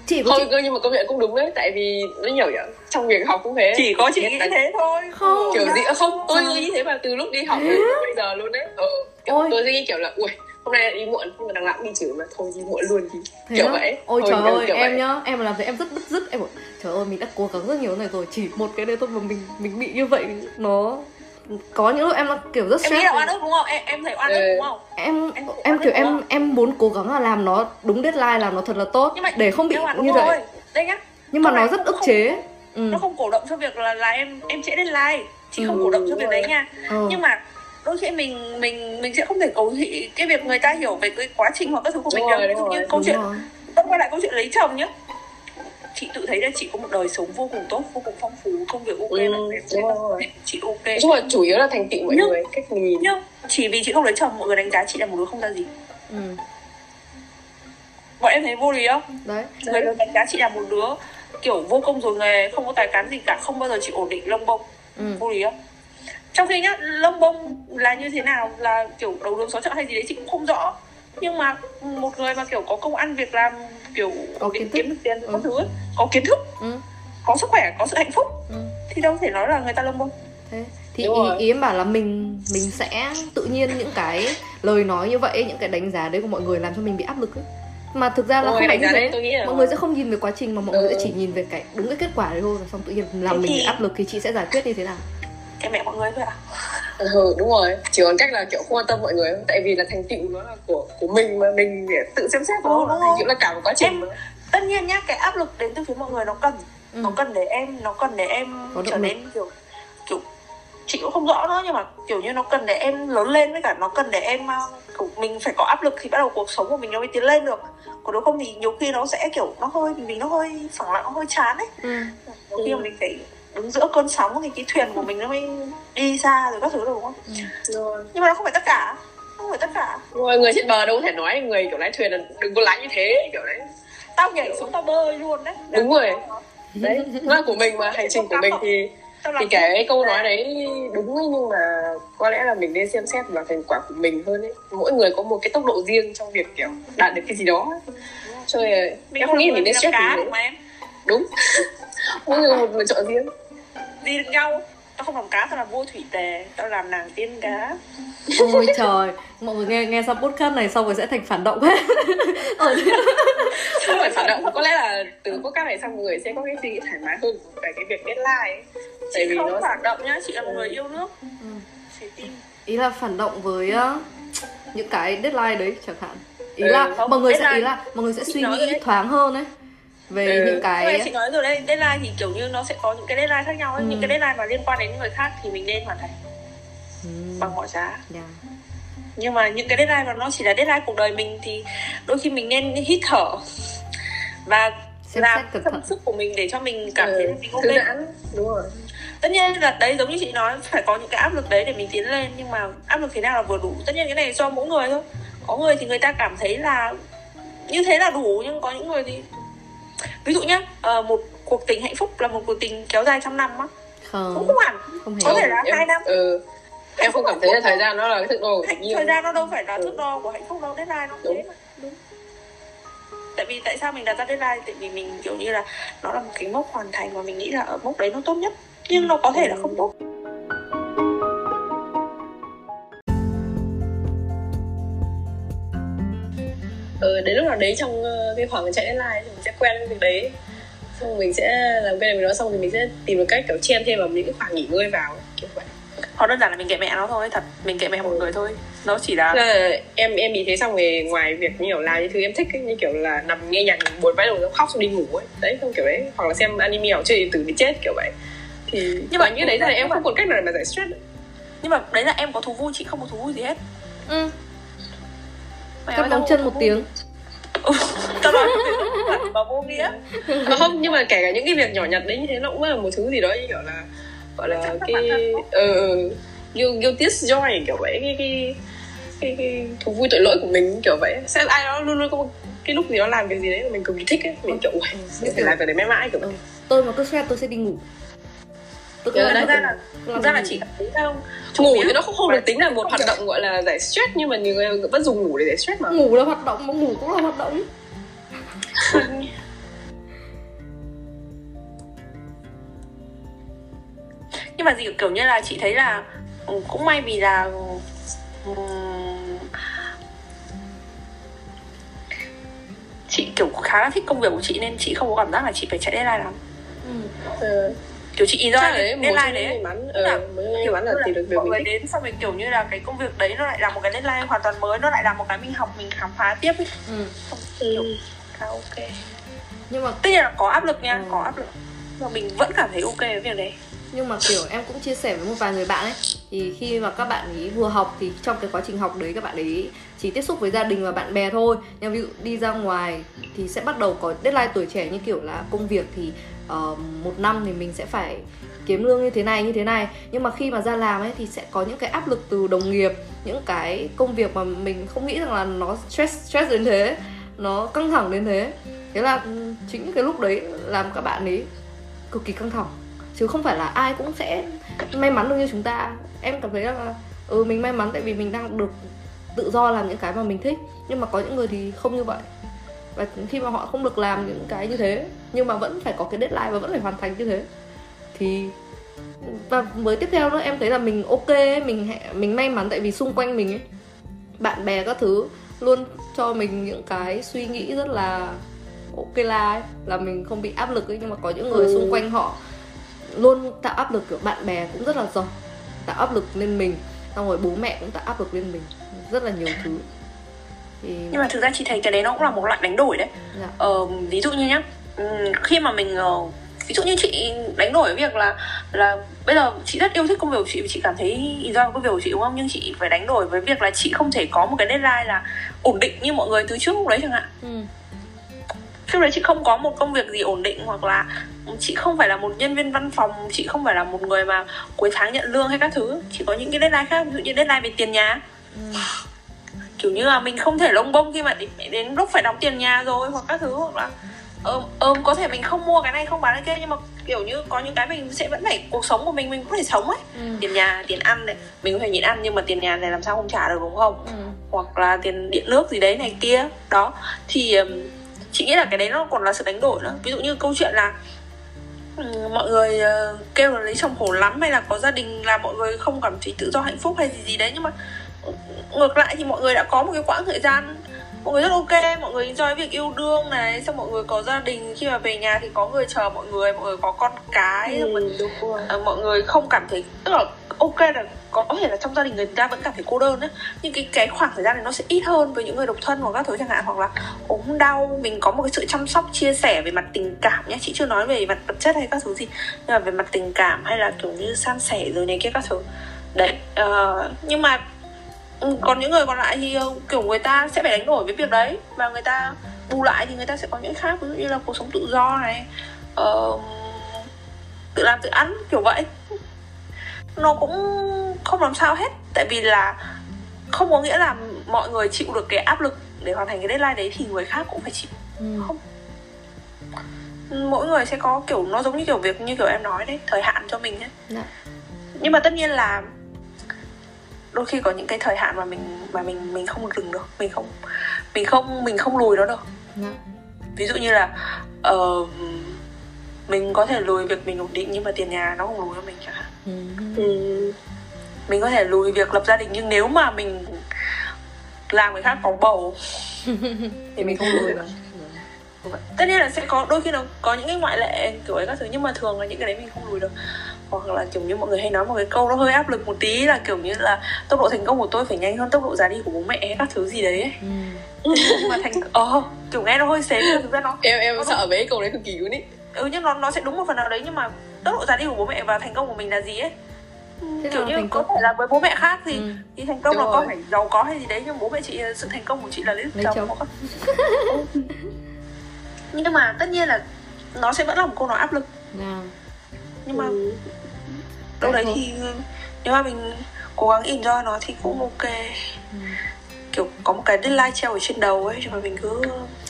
Chị có Thôi chị cơ nhưng mà công nhận cũng đúng đấy Tại vì nó nhiều nhở Trong việc học cũng thế. Chỉ có chị nghĩ đánh- thế thôi. Không. Kiểu gì không Tôi nghĩ thế mà từ lúc đi học đến bây giờ luôn đấy. Ừ. kiểu Ôi. Tôi sẽ nghĩ kiểu là Ui hôm nay đi muộn Nhưng mà đằng nào cũng đi chửi mà Thôi đi muộn luôn. Thì thế Kiểu vậy ôi Thôi, trời ơi em vậy. nhá em mà làm thế em rất bứt rứt em bảo trời ơi mình đã cố gắng rất nhiều này rồi chỉ một cái đấy thôi mà mình mình bị như vậy nó có những lúc em nó kiểu rất em nghĩ stress là oan ức đúng không? Em em thấy oan ức Ừ. đúng không? Em Em- em kiểu em- em muốn cố gắng là làm nó đúng deadline làm nó thật là tốt nhưng mà để không bị nhưng mà đúng như rồi. vậy đây nhá. Nhưng mà nó rất ức không- chế. Ừ. nó không cổ động cho việc là là em em trễ deadline. Chị không Ừ, cổ động cho việc đấy nha. Ừ. nhưng mà đôi khi mình mình mình sẽ không thể cầu thị cái việc người ta hiểu về cái quá trình hoặc các thứ của Đúng mình rồi, được ví đúng dụ như rồi. câu Đúng chuyện quay lại câu chuyện lấy chồng nhá chị tự thấy là chị có một đời sống vô cùng tốt vô cùng phong phú công việc ok Ừ, bạn bè đúng rồi. chị ok. Nói chung là chủ yếu là thành tựu mọi Nhưng- người Cách nhìn. nhưng chỉ vì chị không lấy chồng mọi người đánh giá chị là một đứa không ra gì. Ừ. bọn em thấy vô lý không? Đấy. Người lớn đánh giá chị là một đứa kiểu vô công rồi nghề không có tài cán gì cả không bao giờ chị ổn định lông bông. Ừ. vô lý không? Trong khi nhá lông bông là như thế nào? Là kiểu đầu đường xó chợ hay gì đấy chị cũng không rõ. Nhưng mà một người mà kiểu có công ăn việc làm kiểu Có kiến thức. kiếm được tiền Ừ. các thứ có kiến thức Ừ. có sức khỏe có sự hạnh phúc Ừ. thì đâu thể nói là người ta lông bông thế thì Đúng ý, rồi. ý em bảo là mình mình sẽ tự nhiên những cái lời nói như vậy những cái đánh giá đấy của mọi người làm cho mình bị áp lực ấy mà thực ra là Đúng không phải đánh như giá đấy thế mọi người sẽ không nhìn về quá trình mà mọi Ừ. người sẽ chỉ nhìn về cái đúng cái kết quả đấy thôi và xong tự nhiên làm Thế mình thì- bị áp lực thì chị sẽ giải quyết như thế nào cái mẹ mọi người thôi à Ừ đúng rồi Chỉ còn cách là kiểu không quan tâm mọi người thôi. Tại vì là thành tựu nó là của của mình mà Mình phải tự xem xét Ừ, nó đúng Thành tựu là cả một quá trình Em- mà. tất nhiên nhá cái áp lực đến từ phía mọi người nó cần ừ. nó cần để em nó cần để em Có trở lực. nên kiểu kiểu chị cũng không rõ nữa nhưng mà kiểu như nó cần để em lớn lên với cả nó cần để em uh, kiểu mình phải có áp lực thì bắt đầu cuộc sống của mình nó mới tiến lên được còn nếu không thì nhiều khi nó sẽ kiểu nó hơi mình nó hơi phẳng lặng nó hơi chán ấy Ừ. nhiều khi mà mình phải đứng giữa cơn sóng thì cái thuyền của mình nó mới đi xa rồi các thứ được đúng không? Rồi. nhưng mà nó không phải tất cả không phải tất cả. Rồi, người trên bờ đâu có thể nói người kiểu lái thuyền là đừng có lái như thế kiểu đấy. Tao nhảy xuống tao bơi luôn đấy. Đúng rồi. đấy nó là của mình mà hành trình của mình thì thì cái câu nói đấy đúng ấy, nhưng mà có lẽ là mình nên xem xét vào thành quả của mình hơn ấy. Mỗi người có một cái tốc độ riêng trong việc kiểu đạt được cái gì đó cho nên là mình em không nghĩ mình nên stress cá đúng mỗi người một lựa chọn riêng. Đi được nhau. Tao không làm cá tao làm vua thủy tề. Tao làm nàng tiên cá. Ôi trời mọi người nghe nghe xong podcast này xong rồi sẽ thành phản động hết. Ờ, không phải phản động có lẽ là từ podcast này xong mọi người sẽ có cái suy nghĩ thoải mái hơn về cái việc deadline tại chị vì không nó phản động nhá chị là một người yêu nước. Ừ. chị tin. Ý là phản động với uh, những cái deadline đấy chẳng hạn. Ý Ừ, là không, mọi người sẽ ý deadline- là mọi người sẽ suy nghĩ đấy. thoáng hơn ấy về Ừ. những cái chị nói rồi đấy deadline thì kiểu như nó sẽ có những cái deadline khác nhau ấy. Ừ. những cái deadline mà liên quan đến người khác thì mình nên hoàn thành ừ, bằng mọi giá yeah. nhưng mà những cái deadline mà nó chỉ là deadline cuộc đời mình thì đôi khi mình nên hít thở và xem làm xét thận sức của mình để cho mình cảm thấy là mình ok giãn đúng rồi tất nhiên là đấy giống như chị nói phải có những cái áp lực đấy để mình tiến lên nhưng mà áp lực thế nào là vừa đủ tất nhiên cái này do mỗi người thôi có người thì người ta cảm thấy là như thế là đủ nhưng có những người thì ví dụ nhá ờ, một cuộc tình hạnh phúc là một cuộc tình kéo dài trăm năm á. Cũng không không hẳn. không hề Có thể là em, hai năm. ừ, em không cảm thấy là thời gian nó là cái thước đo hạnh thời gian nó đâu phải là Ừ. thước đo của hạnh phúc đâu deadline nó cũng thế Đúng. mà. Đúng. Tại vì tại sao mình đặt ra deadline? Tại vì mình kiểu như là nó là một cái mốc hoàn thành và mình nghĩ là ở mốc đấy nó tốt nhất. Nhưng nó có thể là không tốt ừ, đến lúc nào đấy trong ờ, cái khoảng chạy deadline thì mình sẽ quen với việc đấy. Xong mình sẽ làm cái này với nó xong thì mình sẽ tìm được cách kiểu chen thêm vào những cái khoảng nghỉ ngơi vào kiểu vậy. Hoặc đơn giản là mình kệ mẹ nó thôi thật mình kệ mẹ một người thôi. Nó chỉ là là em em bị thế xong rồi ngoài việc như kiểu làm những thứ em thích ấy, như kiểu là nằm nghe nhạc buồn vãi đầu khóc xong đi ngủ ấy. Đấy không kiểu đấy hoặc là xem anime hoặc chơi điện tử đi chết kiểu vậy. Thì Nhưng mà như đấy là em không còn cách nào để mà giải stress ấy. nhưng mà đấy là em có thú vui chị không có thú vui gì hết. Ừ. Móng tao chân một tiếng. Tao nói và vô nghĩa. À, không nhưng mà kể cả những cái việc nhỏ nhặt đấy như thế nó cũng là một thứ gì đó như kiểu là gọi là cái ờ ừ, guil- guilty joy kiểu vậy cái cái cái, cái thú vui tội lỗi của mình kiểu vậy. Sẽ ai đó luôn luôn có một cái lúc gì đó làm việc gì đấy mà mình cực kỳ thích ấy mình kiểu ui mình phải làm việc đấy mãi mãi kiểu ừ. vậy tôi mà cứ stress tôi sẽ đi ngủ tôi cứ Nhớ làm đấy, việc- ra là- thực ra là thấy không ngủ thì nó không không được tính là một hoạt động gọi là giải stress nhưng mà nhiều người vẫn dùng ngủ để giải stress mà. Ngủ là hoạt động mà ngủ cũng là hoạt động. Nhưng mà gì kiểu như là chị thấy là cũng may vì là chị kiểu khá là thích công việc của chị nên chị không có cảm giác là chị phải chạy deadline lắm. Ừ. kiểu chị là cái đấy deadline đấy may mắn là ờ, những may mắn là tìm được việc mọi mình người đến xong rồi kiểu như là cái công việc đấy nó lại là một cái deadline hoàn toàn mới nó lại là một cái mình học mình khám phá tiếp ấy. Ừ. ừ. khá ok. Nhưng mà tất nhiên là có áp lực nha Ừ. có áp lực. Mà mình vẫn cảm thấy ok với việc đấy. Nhưng mà kiểu em cũng chia sẻ với một vài người bạn ấy thì khi mà các bạn ấy vừa học thì trong cái quá trình học đấy các bạn ấy chỉ tiếp xúc với gia đình và bạn bè thôi. Nhưng ví dụ đi ra ngoài thì sẽ bắt đầu có deadline tuổi trẻ như kiểu là công việc thì uh, một năm thì mình sẽ phải kiếm lương như thế này như thế này. Nhưng mà khi mà ra làm ấy thì sẽ có những cái áp lực từ đồng nghiệp những cái công việc mà mình không nghĩ rằng là nó stress stress đến thế nó căng thẳng đến thế. Thế là ừ, chính cái lúc đấy làm các bạn ấy cực kỳ căng thẳng. Chứ không phải là ai cũng sẽ may mắn được như chúng ta. Em cảm thấy là ừ mình may mắn tại vì mình đang được tự do làm những cái mà mình thích. Nhưng mà có những người thì không như vậy và khi mà họ không được làm những cái như thế nhưng mà vẫn phải có cái deadline và vẫn phải hoàn thành như thế thì và với tiếp theo nữa em thấy là mình ok ấy, mình mình may mắn tại vì xung quanh mình ấy bạn bè các thứ luôn cho mình những cái suy nghĩ rất là ok là ấy, là mình không bị áp lực ấy nhưng mà có những người Ừ. xung quanh họ luôn tạo áp lực kiểu bạn bè cũng rất là giỏi tạo áp lực lên mình xong rồi bố mẹ cũng tạo áp lực lên mình rất là nhiều thứ thì nhưng mà thực ra chị thấy cái đấy nó cũng là một loại đánh đổi đấy dạ. ờ, ví dụ như nhá ừm, khi mà mình ờ, ví dụ như chị đánh đổi việc là là bây giờ chị rất yêu thích công việc của chị và chị cảm thấy enjoy công việc của chị đúng không nhưng chị phải đánh đổi với việc là chị không thể có một cái deadline là ổn định như mọi người từ trước lúc đấy chẳng hạn ừ. lúc đấy chị không có một công việc gì ổn định hoặc là chị không phải là một nhân viên văn phòng chị không phải là một người mà cuối tháng nhận lương hay các thứ chỉ có những cái deadline khác ví dụ như deadline về tiền nhà Ừ. kiểu như là mình không thể lông bông khi mà đến, đến lúc phải đóng tiền nhà rồi hoặc các thứ hoặc là ờm ờm có thể mình không mua cái này không bán cái kia nhưng mà kiểu như có những cái mình sẽ vẫn phải cuộc sống của mình mình cũng phải sống ấy Ừ. tiền nhà tiền ăn này mình có thể nhịn ăn nhưng mà tiền nhà này làm sao không trả được đúng không Ừ. hoặc là tiền điện nước gì đấy này kia đó thì chị nghĩ là cái đấy nó còn là sự đánh đổi nữa ví dụ như câu chuyện là mọi người ờ, kêu là lấy chồng khổ lắm hay là có gia đình là mọi người không cảm thấy tự do hạnh phúc hay gì gì đấy nhưng mà ngược lại thì mọi người đã có một cái quãng thời gian mọi người rất ok mọi người enjoy việc yêu đương này xong mọi người có gia đình khi mà về nhà thì có người chờ mọi người mọi người có con cái Ừ, đúng rồi. Ờ, mọi người không cảm thấy tức là ok là có thể là trong gia đình người ta vẫn cảm thấy cô đơn ấy nhưng cái cái khoảng thời gian này nó sẽ ít hơn với những người độc thân hoặc các thứ chẳng hạn hoặc là ốm đau mình có một cái sự chăm sóc chia sẻ về mặt tình cảm nhé chị chưa nói về mặt vật chất hay các thứ gì nhưng mà về mặt tình cảm hay là kiểu như san sẻ rồi này kia các thứ. Đấy ờ, nhưng mà ừ, còn những người còn lại thì ờ, kiểu người ta sẽ phải đánh đổi với việc đấy. Và người ta bù lại thì người ta sẽ có những khác ví dụ như là cuộc sống tự do này ờ, tự làm tự ăn kiểu vậy. Nó cũng không làm sao hết tại vì là không có nghĩa là mọi người chịu được cái áp lực để hoàn thành cái deadline đấy thì người khác cũng phải chịu. Ừ. mỗi người sẽ có kiểu nó giống như kiểu việc như kiểu em nói đấy thời hạn cho mình ấy. Dạ. nhưng mà tất nhiên là đôi khi có những cái thời hạn mà mình mà mình mình không dừng được mình không mình không mình không lùi nó được Dạ. ví dụ như là ờ, mình có thể lùi việc mình ổn định nhưng mà tiền nhà nó không lùi cho mình chẳng hạn Ừ. ừ. mình có thể lùi việc lập gia đình nhưng nếu mà mình làm người khác có bầu thì mình không lùi được tất nhiên là sẽ có đôi khi nó có những cái ngoại lệ kiểu ấy các thứ nhưng mà thường là những cái đấy mình không lùi được hoặc là kiểu như mọi người hay nói một cái câu nó hơi áp lực một tí là kiểu như là tốc độ thành công của tôi phải nhanh hơn tốc độ già đi của bố mẹ hay các thứ gì đấy ấy. ừ. mà thành ờ kiểu nghe nó hơi xến nhưng thực ra nó em em nó sợ mấy câu đấy cực kỳ luôn ý. Ừ nhưng nó nó sẽ đúng một phần nào đấy nhưng mà tốc độ già đi của bố mẹ và thành công của mình là gì ấy? Thế kiểu như có công. thể là với bố mẹ khác thì Ừ. thì thành công Đúng là có rồi. phải giàu có hay gì đấy nhưng bố mẹ chị sự thành công của chị là lấy chồng nhưng mà tất nhiên là nó sẽ vẫn là một câu nói áp lực. Nào nhưng mà Ừ. đâu đấy thì nếu mà mình cố gắng enjoy nó thì cũng ok. Ừ. kiểu có một cái deadline treo ở trên đầu ấy nhưng mà mình cứ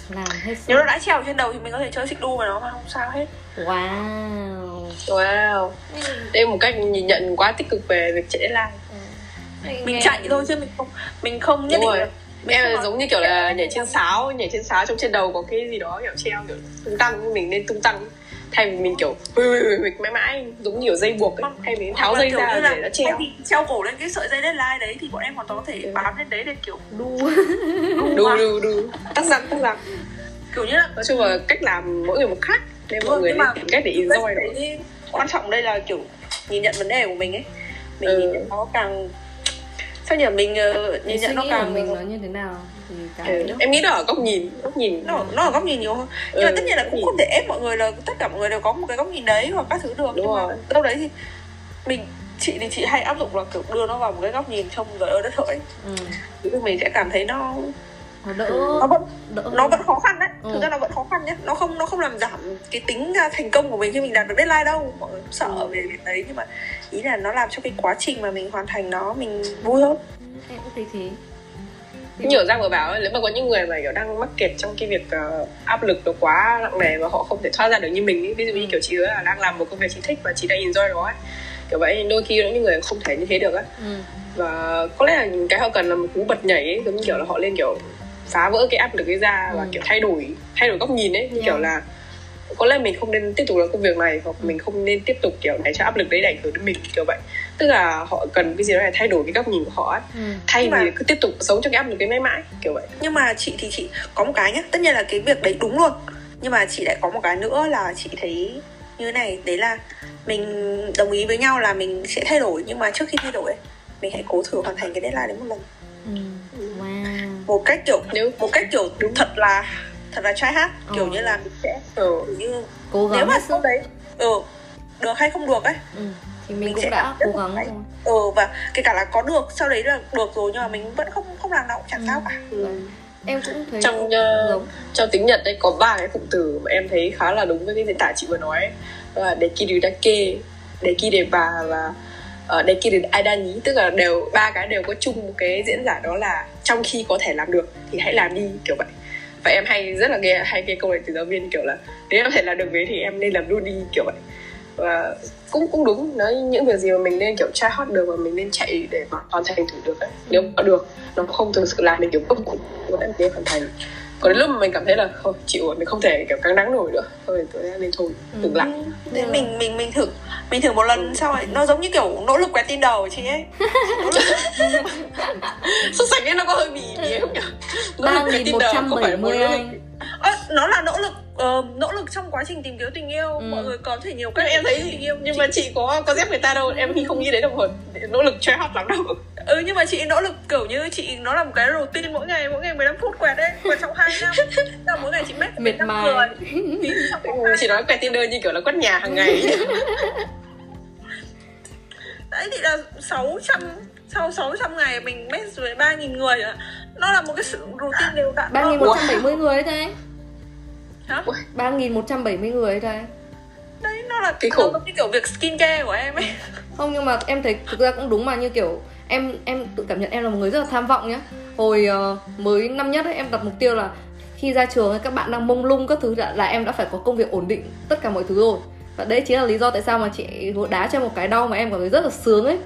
làm hết sức. Nếu nó đã treo ở trên đầu thì mình có thể chơi xích đu với nó mà không sao hết. Wow. Wow. Đây là một cách nhìn nhận quá tích cực về việc chạy deadline. Mình chạy thôi chứ mình không mình không nhất đúng định rồi. là mình em là giống như kiểu là nhảy trên sáo nhảy trên sáo trong trên đầu có cái gì đó kiểu treo kiểu tung tăng mình nên tung tăng thay vì mình kiểu ui ui ui ui, mãi mãi giống như kiểu dây buộc ấy. Thay vì mình tháo dây ra để nó thay treo vì treo cổ lên cái sợi dây deadline đấy thì bọn em hoàn toàn có thể Ừ. bám lên đấy để kiểu đu. Đu đu đu tắt răng tắt răng. Kiểu như là nói chung là cách làm mỗi người một khác nên mọi Ừ, người tìm cách để enjoy cái quan trọng đây là kiểu nhìn nhận vấn đề của mình ấy. Mình Ừ. nhìn nhận nó càng sao nhỉ? Mình uh, nhìn nhận nó càng mình nó như thế nào thì cái ừ. em nghĩ đó ở góc nhìn góc nhìn nó nó ở góc nhìn nhiều hơn nhưng mà Ừ, tất nhiên là cũng nhìn. không thể ép mọi người là tất cả mọi người đều có một cái góc nhìn đấy hoặc các thứ được Đúng nhưng mà rồi. đâu đấy thì mình chị thì chị hay áp dụng là kiểu đưa nó vào một cái góc nhìn trông trời ơi đất hỡi ừ. thì mình sẽ cảm thấy nó nó đỡ nó vẫn đỡ nó vẫn khó khăn đấy Ừ. thực ra nó vẫn khó khăn nhé nó không nó không làm giảm cái tính à, thành công của mình khi mình đạt được deadline đâu mọi người cũng sợ Ừ. về việc đấy nhưng mà ý là nó làm cho cái quá trình mà mình hoàn thành nó mình vui hơn em cũng thấy thế nhiều Giang vừa bảo nếu mà có những người mà kiểu đang mắc kẹt trong cái việc ờ, áp lực nó quá nặng nề và họ không thể thoát ra được như mình ấy. ví dụ như kiểu chị là đang làm một công việc chị thích và chị đang enjoy nó ấy. kiểu vậy đôi khi có những người không thể như thế được á ừ. và có lẽ là cái họ cần là một cú bật nhảy ấy giống như kiểu là họ lên kiểu phá vỡ cái áp lực ấy ra và Ừ. kiểu thay đổi thay đổi góc nhìn ấy như Yeah. kiểu là có lẽ mình không nên tiếp tục làm công việc này hoặc mình không nên tiếp tục kiểu để cho áp lực đấy ảnh hưởng đến mình kiểu vậy. Tức là họ cần cái gì đó để thay đổi cái góc nhìn của họ ấy. Ừ. thay Nhưng mà- vì cứ tiếp tục sống trong cái áp lực đấy mãi mãi kiểu vậy. Nhưng mà chị thì chị có một cái nhá tất nhiên là cái việc đấy đúng luôn. Nhưng mà chị lại có một cái nữa là chị thấy như thế này đấy là mình đồng ý với nhau là mình sẽ thay đổi nhưng mà trước khi thay đổi ấy, mình hãy cố thử hoàn thành cái deadline đấy một lần. Ừ. wow. Một cách kiểu nếu một cách kiểu đúng. thật là thật là try hard kiểu Ờ. như là mình sẽ ừ. kiểu như cố gắng nếu mà sau đấy ừ được hay không được ấy ừ. thì mình, mình cũng sẽ đã cố gắng rồi ừ và kể cả là có được sau đấy là được rồi nhưng mà mình vẫn không không làm nào cũng chẳng Ừ. sao cả Vâng. em cũng thấy trong uh, giống trong tiếng Nhật ấy có ba cái cụm từ mà em thấy khá là đúng với cái diễn tả chị vừa nói ấy. đó là dekiru dake dekideba và uh, dekiru aidani tức là đều ba cái đều có chung một cái diễn giải đó là trong khi có thể làm được thì hãy làm đi kiểu vậy và em hay rất là nghe hay nghe câu này từ giáo viên kiểu là nếu em thể làm được thế thì em nên làm luôn đi kiểu vậy và cũng cũng đúng nói những việc gì mà mình nên kiểu try hard được và mình nên chạy để mà hoàn thành thử được ấy. nếu mà được nó không thực sự làm mình kiểu không cũng em nên hoàn thành còn đến lúc mà mình cảm thấy là thôi chịu rồi mình không thể kiểu căng đáng nổi nữa thôi tôi nên thôi Ừ. dừng lại Thế Ừ. mình mình mình thử mình thử một lần sau rồi nó giống như kiểu nỗ lực quẹt tin đầu chị ấy nỗ lực 3170 anh. À, nó là nỗ lực uh, nỗ lực trong quá trình tìm kiếm tình yêu. Ừ. mọi người có thể nhiều cách em thấy tình yêu nhưng chị... mà chị có có dép người ta đâu em không nghĩ đến được một nỗ lực try hot lắm đâu. Ừ nhưng mà chị nỗ lực kiểu như chị nó là một cái routine mỗi ngày mỗi ngày 15 phút quẹt đấy quẹt trong hai năm. Là mỗi ngày chị mệt mệt mỏi chị nói quẹt tinder như kiểu là quét nhà hàng ngày. Đấy thì là 600 sau 600 ngày mình match với 3.000 người ạ nó là một cái sự routine đều đặn ba nghìn một trăm bảy mươi người ấy thôi Hả? ba nghìn một trăm bảy mươi người ấy thôi đấy nó là Cái khủng. như kiểu việc skincare của em ấy. Không nhưng mà em thấy thực ra cũng đúng mà như kiểu em em tự cảm nhận em là một người rất là tham vọng nhá. Hồi ờ, mới năm nhất ấy, em đặt mục tiêu là khi ra trường ấy, các bạn đang mông lung các thứ là, là em đã phải có công việc ổn định tất cả mọi thứ rồi. Và đấy chính là lý do tại sao mà chị đá cho một cái đau mà em cảm thấy rất là sướng ấy.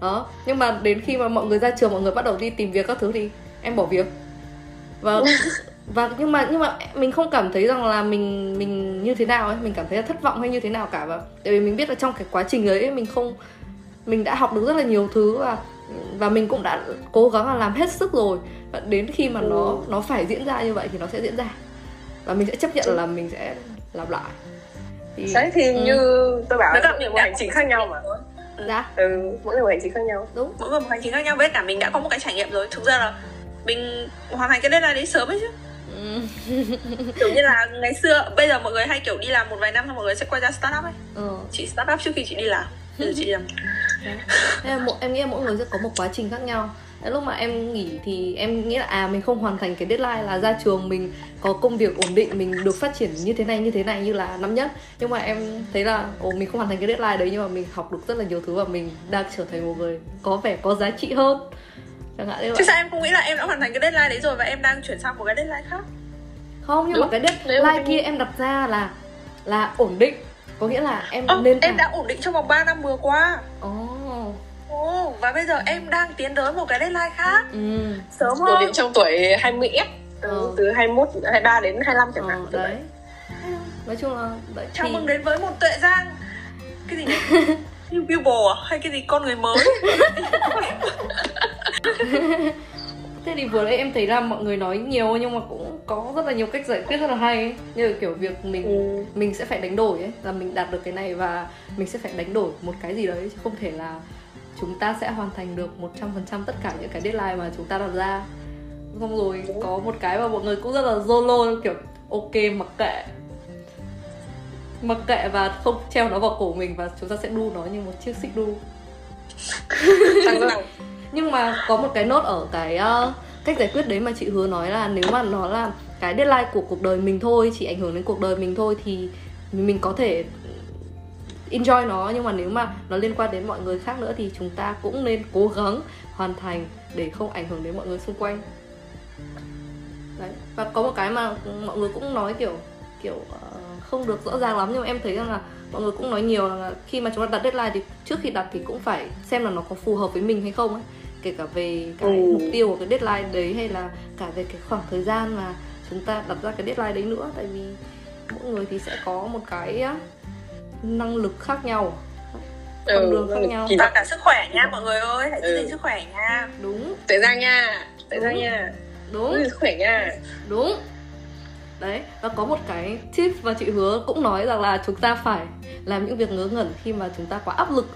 Đó nhưng mà đến khi mà mọi người ra trường mọi người bắt đầu đi tìm việc các thứ thì em bỏ việc. Và và nhưng mà nhưng mà mình không cảm thấy rằng là mình mình như thế nào ấy. Mình cảm thấy là thất vọng hay như thế nào cả và tại vì mình biết là trong cái quá trình ấy mình không mình đã học được rất là nhiều thứ và và mình cũng đã cố gắng là làm hết sức rồi. Và đến khi mà nó nó phải diễn ra như vậy thì nó sẽ diễn ra. Và mình sẽ chấp nhận là mình sẽ làm lại. Thì, đấy thì ừ. như tôi bảo là mỗi một hành trình khác nhau mà. Dạ. Ừ mỗi người một hành trình khác nhau. Đúng. Mỗi người một hành trình khác nhau với cả mình đã có một cái trải nghiệm rồi. Thực ra là mình hoàn thành cái deadline đấy sớm ấy chứ. Ừ. kiểu như là ngày xưa bây giờ mọi người hay kiểu đi làm một vài năm xong mọi người sẽ quay ra startup ấy. Ừ. chị startup trước khi chị đi làm. Bây chị làm. Em, em nghĩ mỗi người sẽ có một quá trình khác nhau. Lúc mà em nghỉ thì em nghĩ là à mình không hoàn thành cái deadline là ra trường mình có công việc ổn định mình được phát triển như thế này như thế này như là năm nhất. Nhưng mà em thấy là ồ mình không hoàn thành cái deadline đấy nhưng mà mình học được rất là nhiều thứ và mình đang trở thành một người có vẻ có giá trị hơn chẳng hạn như vậy. Chứ sao em không nghĩ là em đã hoàn thành cái deadline đấy rồi và em đang chuyển sang một cái deadline khác? Không nhưng Đúng. mà cái deadline kia em đặt ra là là ổn định có nghĩa là em Ơ, nên em à... đã ổn định trong vòng 3 năm vừa qua. Ồ. Oh. Ồ, và bây giờ em đang tiến tới một cái deadline khác. Ừ. Sớm hơn. Ổn định trong tuổi 20 F từ, ừ. từ 21 23 đến 25 chẳng hạn. Ừ, đấy. Nói chung là đấy, chào thì... mừng đến với một tuệ giang cái gì nhỉ? New people à? hay cái gì con người mới thế thì vừa nãy em thấy là mọi người nói nhiều nhưng mà cũng có rất là nhiều cách giải quyết rất là hay ấy. như kiểu việc mình ừ. mình sẽ phải đánh đổi ấy là mình đạt được cái này và mình sẽ phải đánh đổi một cái gì đấy chứ không thể là chúng ta sẽ hoàn thành được 100% tất cả những cái deadline mà chúng ta đặt ra xong rồi có một cái mà mọi người cũng rất là solo kiểu ok mặc kệ mặc kệ và không treo nó vào cổ mình và chúng ta sẽ đu nó như một chiếc xích đu. Nhưng mà có một cái nốt ở cái uh, cách giải quyết đấy mà chị hứa nói là nếu mà nó là cái deadline của cuộc đời mình thôi chỉ ảnh hưởng đến cuộc đời mình thôi thì mình có thể enjoy nó. Nhưng mà nếu mà nó liên quan đến mọi người khác nữa thì chúng ta cũng nên cố gắng hoàn thành để không ảnh hưởng đến mọi người xung quanh. Đấy. Và có một cái mà mọi người cũng nói kiểu kiểu uh, không được rõ ràng lắm nhưng mà em thấy rằng là mọi người cũng nói nhiều là khi mà chúng ta đặt deadline thì trước khi đặt thì cũng phải xem là nó có phù hợp với mình hay không ấy. Kể cả về cái ừ. mục tiêu của cái deadline đấy hay là cả về cái khoảng thời gian mà chúng ta đặt ra cái deadline đấy nữa. Tại vì mỗi người thì sẽ có một cái năng lực khác nhau con ừ, đường khác nhau. và cả sức khỏe nha mọi người ơi hãy giữ gìn sức khỏe nha. Đúng. Tự ra nha tự ra nha. Đúng. Sức khỏe nha. Đúng đấy và có một cái tip và chị hứa cũng nói rằng là chúng ta phải làm những việc ngớ ngẩn khi mà chúng ta quá áp lực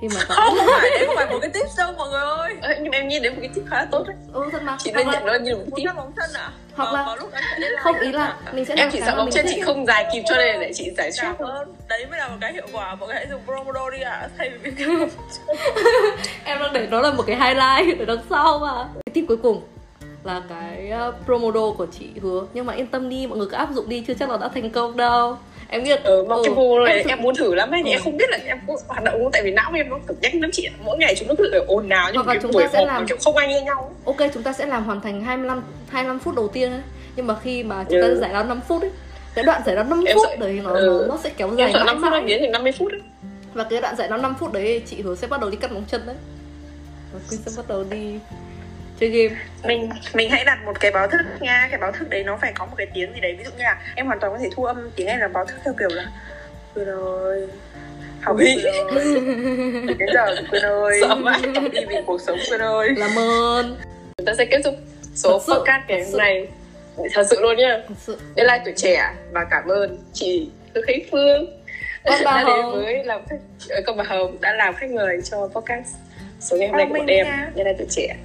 khi mà không phải đấy không phải một cái tip đâu mọi người ơi. Ê, nhưng em nghĩ đến một cái tip khá là tốt đấy. Ừ thật mà. Chị nên nhận nó như một cái tip. bóng chân à? Hoặc là không ý là mình sẽ em chỉ sợ bóng chân chị không dài kịp cho nên để chị giải stress hơn đấy mới là một cái hiệu quả mọi người hãy dùng Pomodoro đi ạ. À, thay vì em đang để nó là một cái highlight ở đằng sau mà. Cái tip cuối cùng là cái uh, Promodoro của chị hứa. Nhưng mà yên tâm đi mọi người cứ áp dụng đi chưa chắc là đã thành công đâu. Em nghĩ là ừ, mà ừ, cái vô này em, em muốn thử lắm ấy ừ. em không biết là em có hoạt động không tại vì não em nó cực nhanh lắm chị mỗi ngày chúng nó cứ ồn nào nhưng mà chúng ta sẽ làm kiểu không ai như nhau ok chúng ta sẽ làm hoàn thành 25 25 phút đầu tiên ấy. Nhưng mà khi mà chúng ta ừ. giải lao 5 phút ấy cái đoạn giải lao 5 em phút sợ, đấy nó, ừ. nó sẽ kéo dài em 5 phút biến thành 50 phút ấy. Và cái đoạn giải lao 5 phút đấy chị hứa sẽ bắt đầu đi cắt móng chân đấy. Và Quyên sẽ bắt đầu đi chơi game. Mình mình hãy đặt một cái báo thức nha. Cái báo thức đấy nó phải có một cái tiếng gì đấy. Ví dụ như là em hoàn toàn có thể thu âm tiếng em là báo thức theo kiểu là Quyên ơi học đi cái giờ Quyên ơi đi vì cuộc sống Quyên ơi làm ơn chúng ta sẽ kết thúc số podcast ngày hôm nay. Thật sự luôn nhá. Đây là tuổi trẻ và cảm ơn chị Thư Khánh Phương con bà đã đến với làm khách ờ, con bà Hồng đã làm khách mời cho podcast số ngày hôm nay của bọn em. đây là tuổi trẻ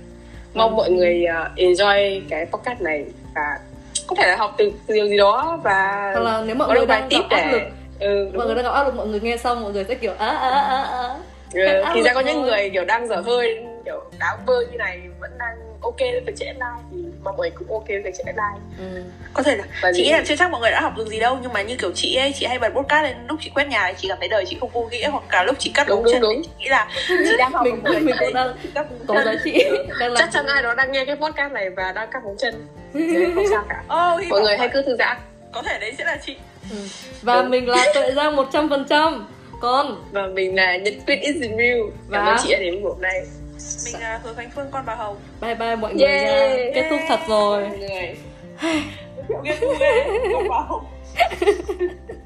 mong mọi người uh, enjoy cái podcast này và có thể là học từ, từ điều gì đó và hoặc là nếu mọi người đang gặp áp lực. ừ, mọi người đang gặp áp lực mọi người nghe xong mọi người sẽ kiểu á á á á ừ, thì ra có những người kiểu đang dở hơi kiểu đáng bơ như này vẫn đang ok với chạy deadline thì mọi người cũng ok với việc chạy deadline ừ. có thể là Và chị nghĩ là chưa chắc mọi người đã học được gì đâu nhưng mà như kiểu chị ấy chị hay bật podcast lên lúc chị quét nhà chị cảm thấy đời chị không vô nghĩa hoặc cả lúc chị cắt đúng, đúng, chân đúng. chị nghĩ là chị đang học mình mình cũng đang có giá trị. Đang chắc chắn ai đó đang nghe cái podcast này và đang cắt móng chân. Không sao cả. Oh, mọi người hãy cứ thư giãn. có thể đấy sẽ là chị. Ừ. và mình là tuệ giang một trăm phần trăm. Con và mình là nhật quyết is real. Và cảm ơn chị đã đến buổi này mình là Hứa Khánh Phương con bà Hồng. Bye bye mọi người yeah. nha kết thúc thật rồi. Mọi người. Ghê ghê con bà Hồng